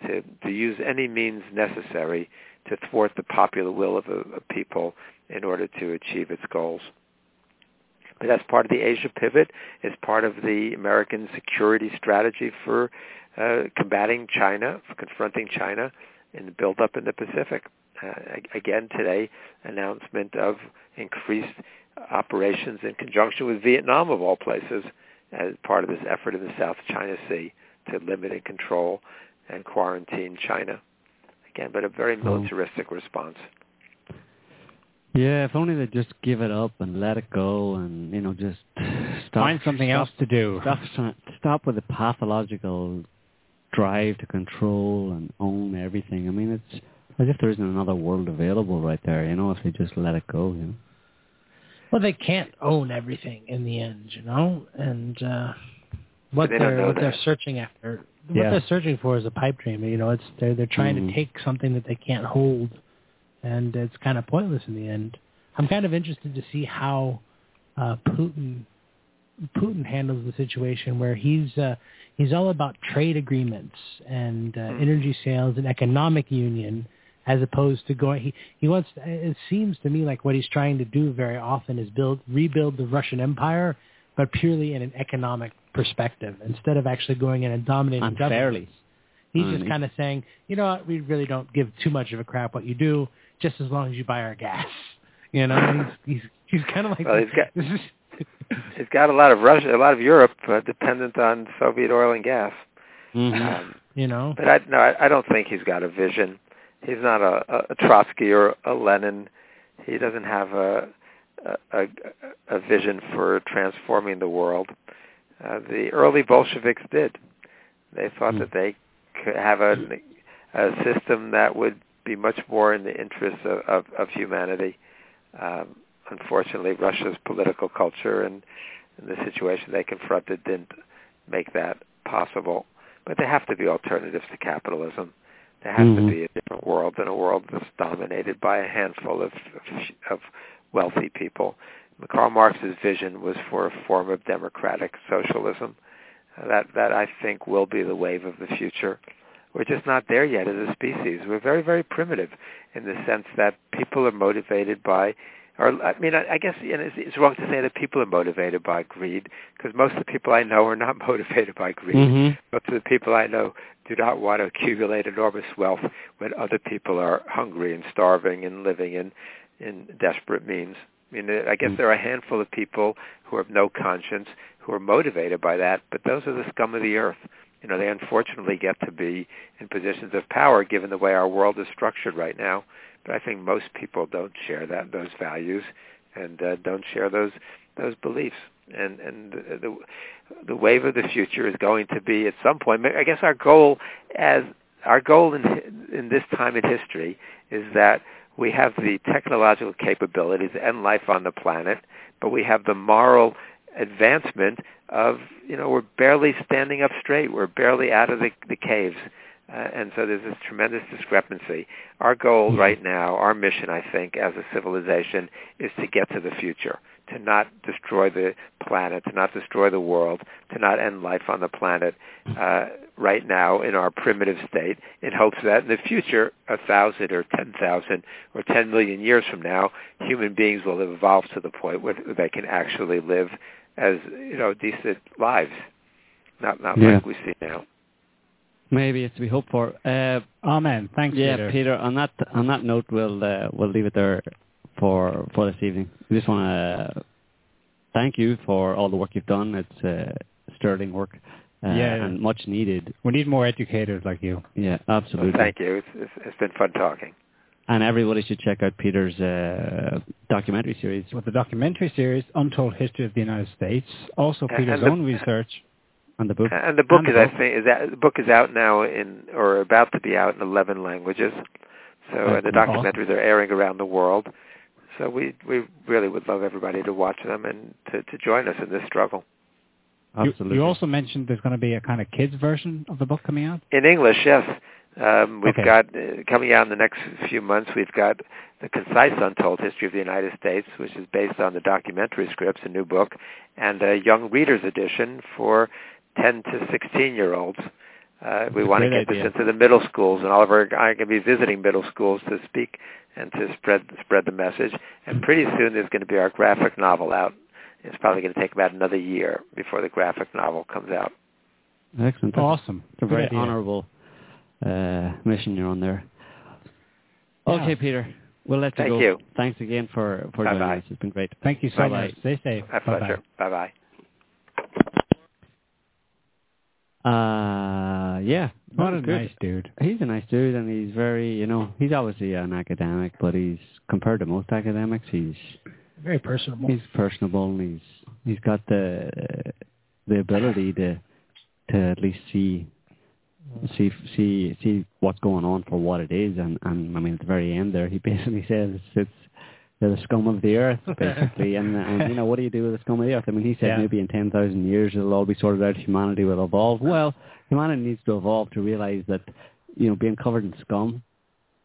to, to use any means necessary to thwart the popular will of a, a people in order to achieve its goals. But that's part of the Asia pivot. It's part of the American security strategy for uh, combating China, for confronting China in the buildup in the Pacific. Uh, again today, announcement of increased operations in conjunction with Vietnam, of all places, as part of this effort in the South China Sea to limit and control and quarantine China. Again, but a very militaristic response. Yeah, if only they just give it up and let it go, and you know, just stop. Find something stop, else to do. Stop, stop with the pathological drive to control and own everything. I mean, it's as if there isn't another world available right there. You know, if they just let it go. You know. Well, they can't own everything in the end, you know, and uh, what they they're what that. they're searching after, what Yeah. they're searching for is a pipe dream. You know, it's they're they're trying Mhm. to take something that they can't hold, and it's kind of pointless in the end. I'm kind of interested to see how uh, Putin Putin handles the situation where he's uh, he's all about trade agreements and uh, Mhm. energy sales and economic union as opposed to going he he wants it seems to me like what he's trying to do very often is build rebuild the Russian empire but purely in an economic perspective instead of actually going in and dominating Unfairly. governments. He's And just kind of saying, you know what, we really don't give too much of a crap what you do, just as long as you buy our gas. You know, he's he's, he's kind of like Well, he's got- this is It's got a lot of Russia, a lot of Europe uh, dependent on Soviet oil and gas. Mhm. Um, you know. but I no, I, I don't think he's got a vision. He's not a, a, Trotsky or a Lenin. He doesn't have a a, a, a vision for transforming the world. Uh, the early Bolsheviks did. They thought Mm. that they could have a, a system that would be much more in the interests of, of, of humanity. Um, unfortunately, Russia's political culture and, and the situation they confronted didn't make that possible. But there have to be alternatives to capitalism. There has Mhm. to be a different world than a world that's dominated by a handful of, of, of wealthy people. Karl Marx's vision was for a form of democratic socialism. Uh, that that I think will be the wave of the future. We're just not there yet as a species. We're very very primitive in the sense that people are motivated by or I mean, I, I guess you know, it's, it's wrong to say that people are motivated by greed because most of the people I know are not motivated by greed. Mhm. Most of the people I know do not want to accumulate enormous wealth when other people are hungry and starving and living in in desperate means. I mean, I guess Mm. there are a handful of people who have no conscience who are motivated by that, but those are the scum of the earth. You know, they unfortunately get to be in positions of power given the way our world is structured right now. But I think most people don't share that those values and uh, don't share those those beliefs. And and the, the wave of the future is going to be at some point. I guess our goal as our goal in in this time in history is that we have the technological capabilities and life on the planet, but we have the moral advancement of you know we're barely standing up straight. We're barely out of the, the caves. Uh, and so there's this tremendous discrepancy. Our goal right now, our mission, I think, as a civilization, is to get to the future, to not destroy the planet, to not destroy the world, to not end life on the planet uh, right now in our primitive state, in hopes that in the future, a thousand or ten thousand or ten million years from now, human beings will have evolved to the point where they can actually live as you know decent lives, not not Yeah. like we see now. Maybe it's to be hoped for. Uh, Amen. Thanks, yeah, Peter. Peter. On that on that note, we'll uh, we'll leave it there for for this evening. We just want to thank you for all the work you've done. It's uh, sterling work, uh, Yeah. and much needed. We need more educators like you. Yeah, Well, absolutely. thank you. It's, it's, it's been fun talking. And everybody should check out Peter's uh, documentary series. With the documentary series Untold History of the United States, also And- Peter's and the- own research. And the book. And the book And is, the I think, is that, the book is out now in, or about to be out in 11 languages. So uh, That's the awesome. documentaries are airing around the world. So we we really would love everybody to watch them and to, to join us in this struggle. You, Absolutely. you also mentioned there's going to be a kind of kids version of the book coming out. In English, yes. Um, we've Okay. got uh, coming out in the next few months. We've got the concise untold history of the United States, which is based on the documentary scripts, a new book, and a young readers edition for 10 to 16 year olds. Uh, we That's want to get idea. this into the middle schools, and Oliver and I are going to be visiting middle schools to speak and to spread spread the message. And pretty soon there's going to be our graphic novel out. It's probably going to take about another year before the graphic novel comes out. Excellent. That's Awesome. It's a very Good idea. honourable uh, mission you're on there. Yeah. Okay, Peter. We'll let you Thank go. you. Thanks again for, for joining Bye-bye. us. It's been great. Thank you so Bye-bye. much. Stay safe. My Bye-bye. pleasure. Bye bye. Uh, yeah. What a good. nice dude. He's a nice dude, and he's very, you know, he's obviously an academic, but he's compared to most academics, he's Very personable. he's personable, and he's he's got the the ability to to at least see see see see what's going on for what it is, and and I mean at the very end there, he basically says it's they're the scum of the earth, basically, and and you know what do you do with the scum of the earth? I mean, he said Yeah. maybe in ten thousand years it'll all be sorted out, humanity will evolve. Well, humanity needs to evolve to realize that you know being covered in scum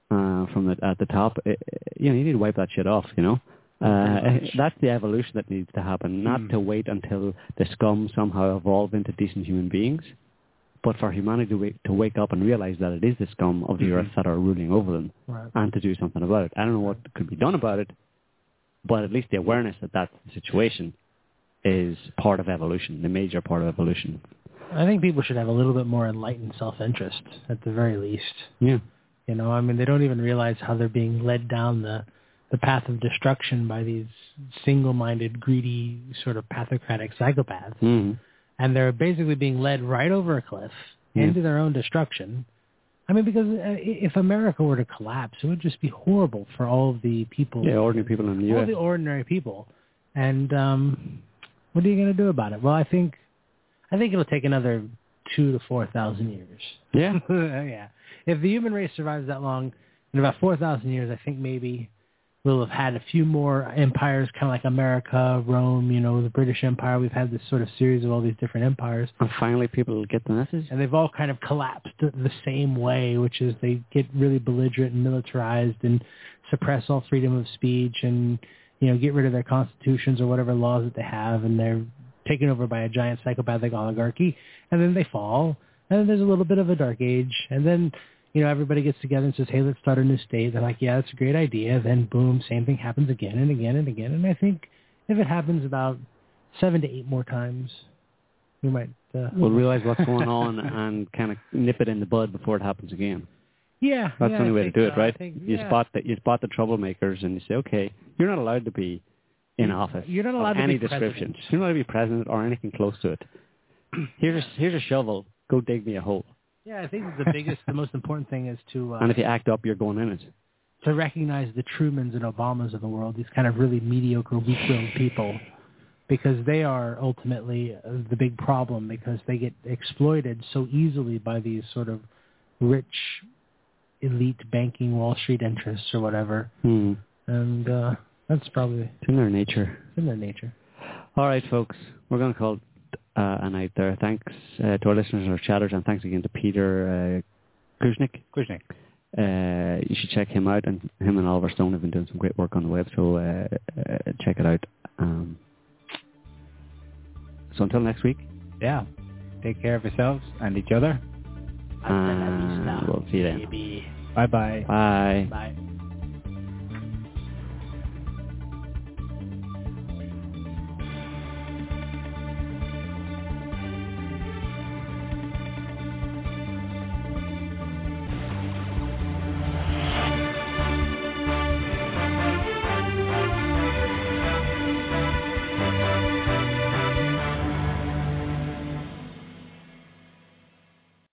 uh, from the at the top, it, you know you need to wipe that shit off, you know. Uh, that's the evolution that needs to happen, not Hmm. to wait until the scum somehow evolve into decent human beings, but for humanity to wake, to wake up and realize that it is the scum of the Mhm. earth that are ruling over them Right. and to do something about it. I don't know what could be done about it, but at least the awareness that that's the situation is part of evolution, the major part of evolution. I think people should have a little bit more enlightened self-interest at the very least. Yeah. You know, I mean, they don't even realize how they're being led down the the path of destruction by these single-minded, greedy, sort of pathocratic psychopaths, hmm and they're basically being led right over a cliff Yeah. into their own destruction. I mean, because uh, i- if America were to collapse, it would just be horrible for all of the people, Yeah, ordinary people in the all U.S. the ordinary people. And um, what are you going to do about it? Well, I think, I think it'll take another two to four thousand years. Yeah. yeah. If the human race survives that long, in about 4,000 years, I think maybe we'll have had a few more empires, kind of like America, Rome, you know, the British Empire. We've had this sort of series of all these different empires. And finally people will get the message. And they've all kind of collapsed the same way, which is they get really belligerent and militarized and suppress all freedom of speech and, you know, get rid of their constitutions or whatever laws that they have. And they're taken over by a giant psychopathic oligarchy. And then they fall. And then there's a little bit of a dark age. And then, you know, everybody gets together and says, hey, let's start a new state. They're like, yeah, that's a great idea. Then boom, same thing happens again and again and again. And I think if it happens about seven to eight more times, we might... Uh, We'll realize what's going on and kind of nip it in the bud before it happens again. Yeah, That's yeah, the only I way to do it, so. I right? think- You yeah. spot that you spot the troublemakers and you say, okay, you're not allowed to be in office. You're not allowed to any be description. president. You're not allowed to be president or anything close to it. Here's a, here's a shovel. Go dig me a hole. Yeah, I think the biggest, the most important thing is to uh, and if you act up, you're going in it. to recognize the Trumans and Obamas of the world, these kind of really mediocre, weak-willed people, because they are ultimately the big problem because they get exploited so easily by these sort of rich, elite banking Wall Street interests or whatever, Hmm. and uh, that's probably It's in their nature. in their nature. All right, folks. We're going to call it uh, a night there. Thanks uh, to our listeners and our chatters, and thanks again to Peter uh, Kuznick. Kuznick. Uh, you should check him out, and him and Oliver Stone have been doing some great work on the web, so uh, uh, check it out. Um, so until next week, Yeah. Take care of yourselves and each other. and we'll see you then. Bye-bye. Bye. Bye.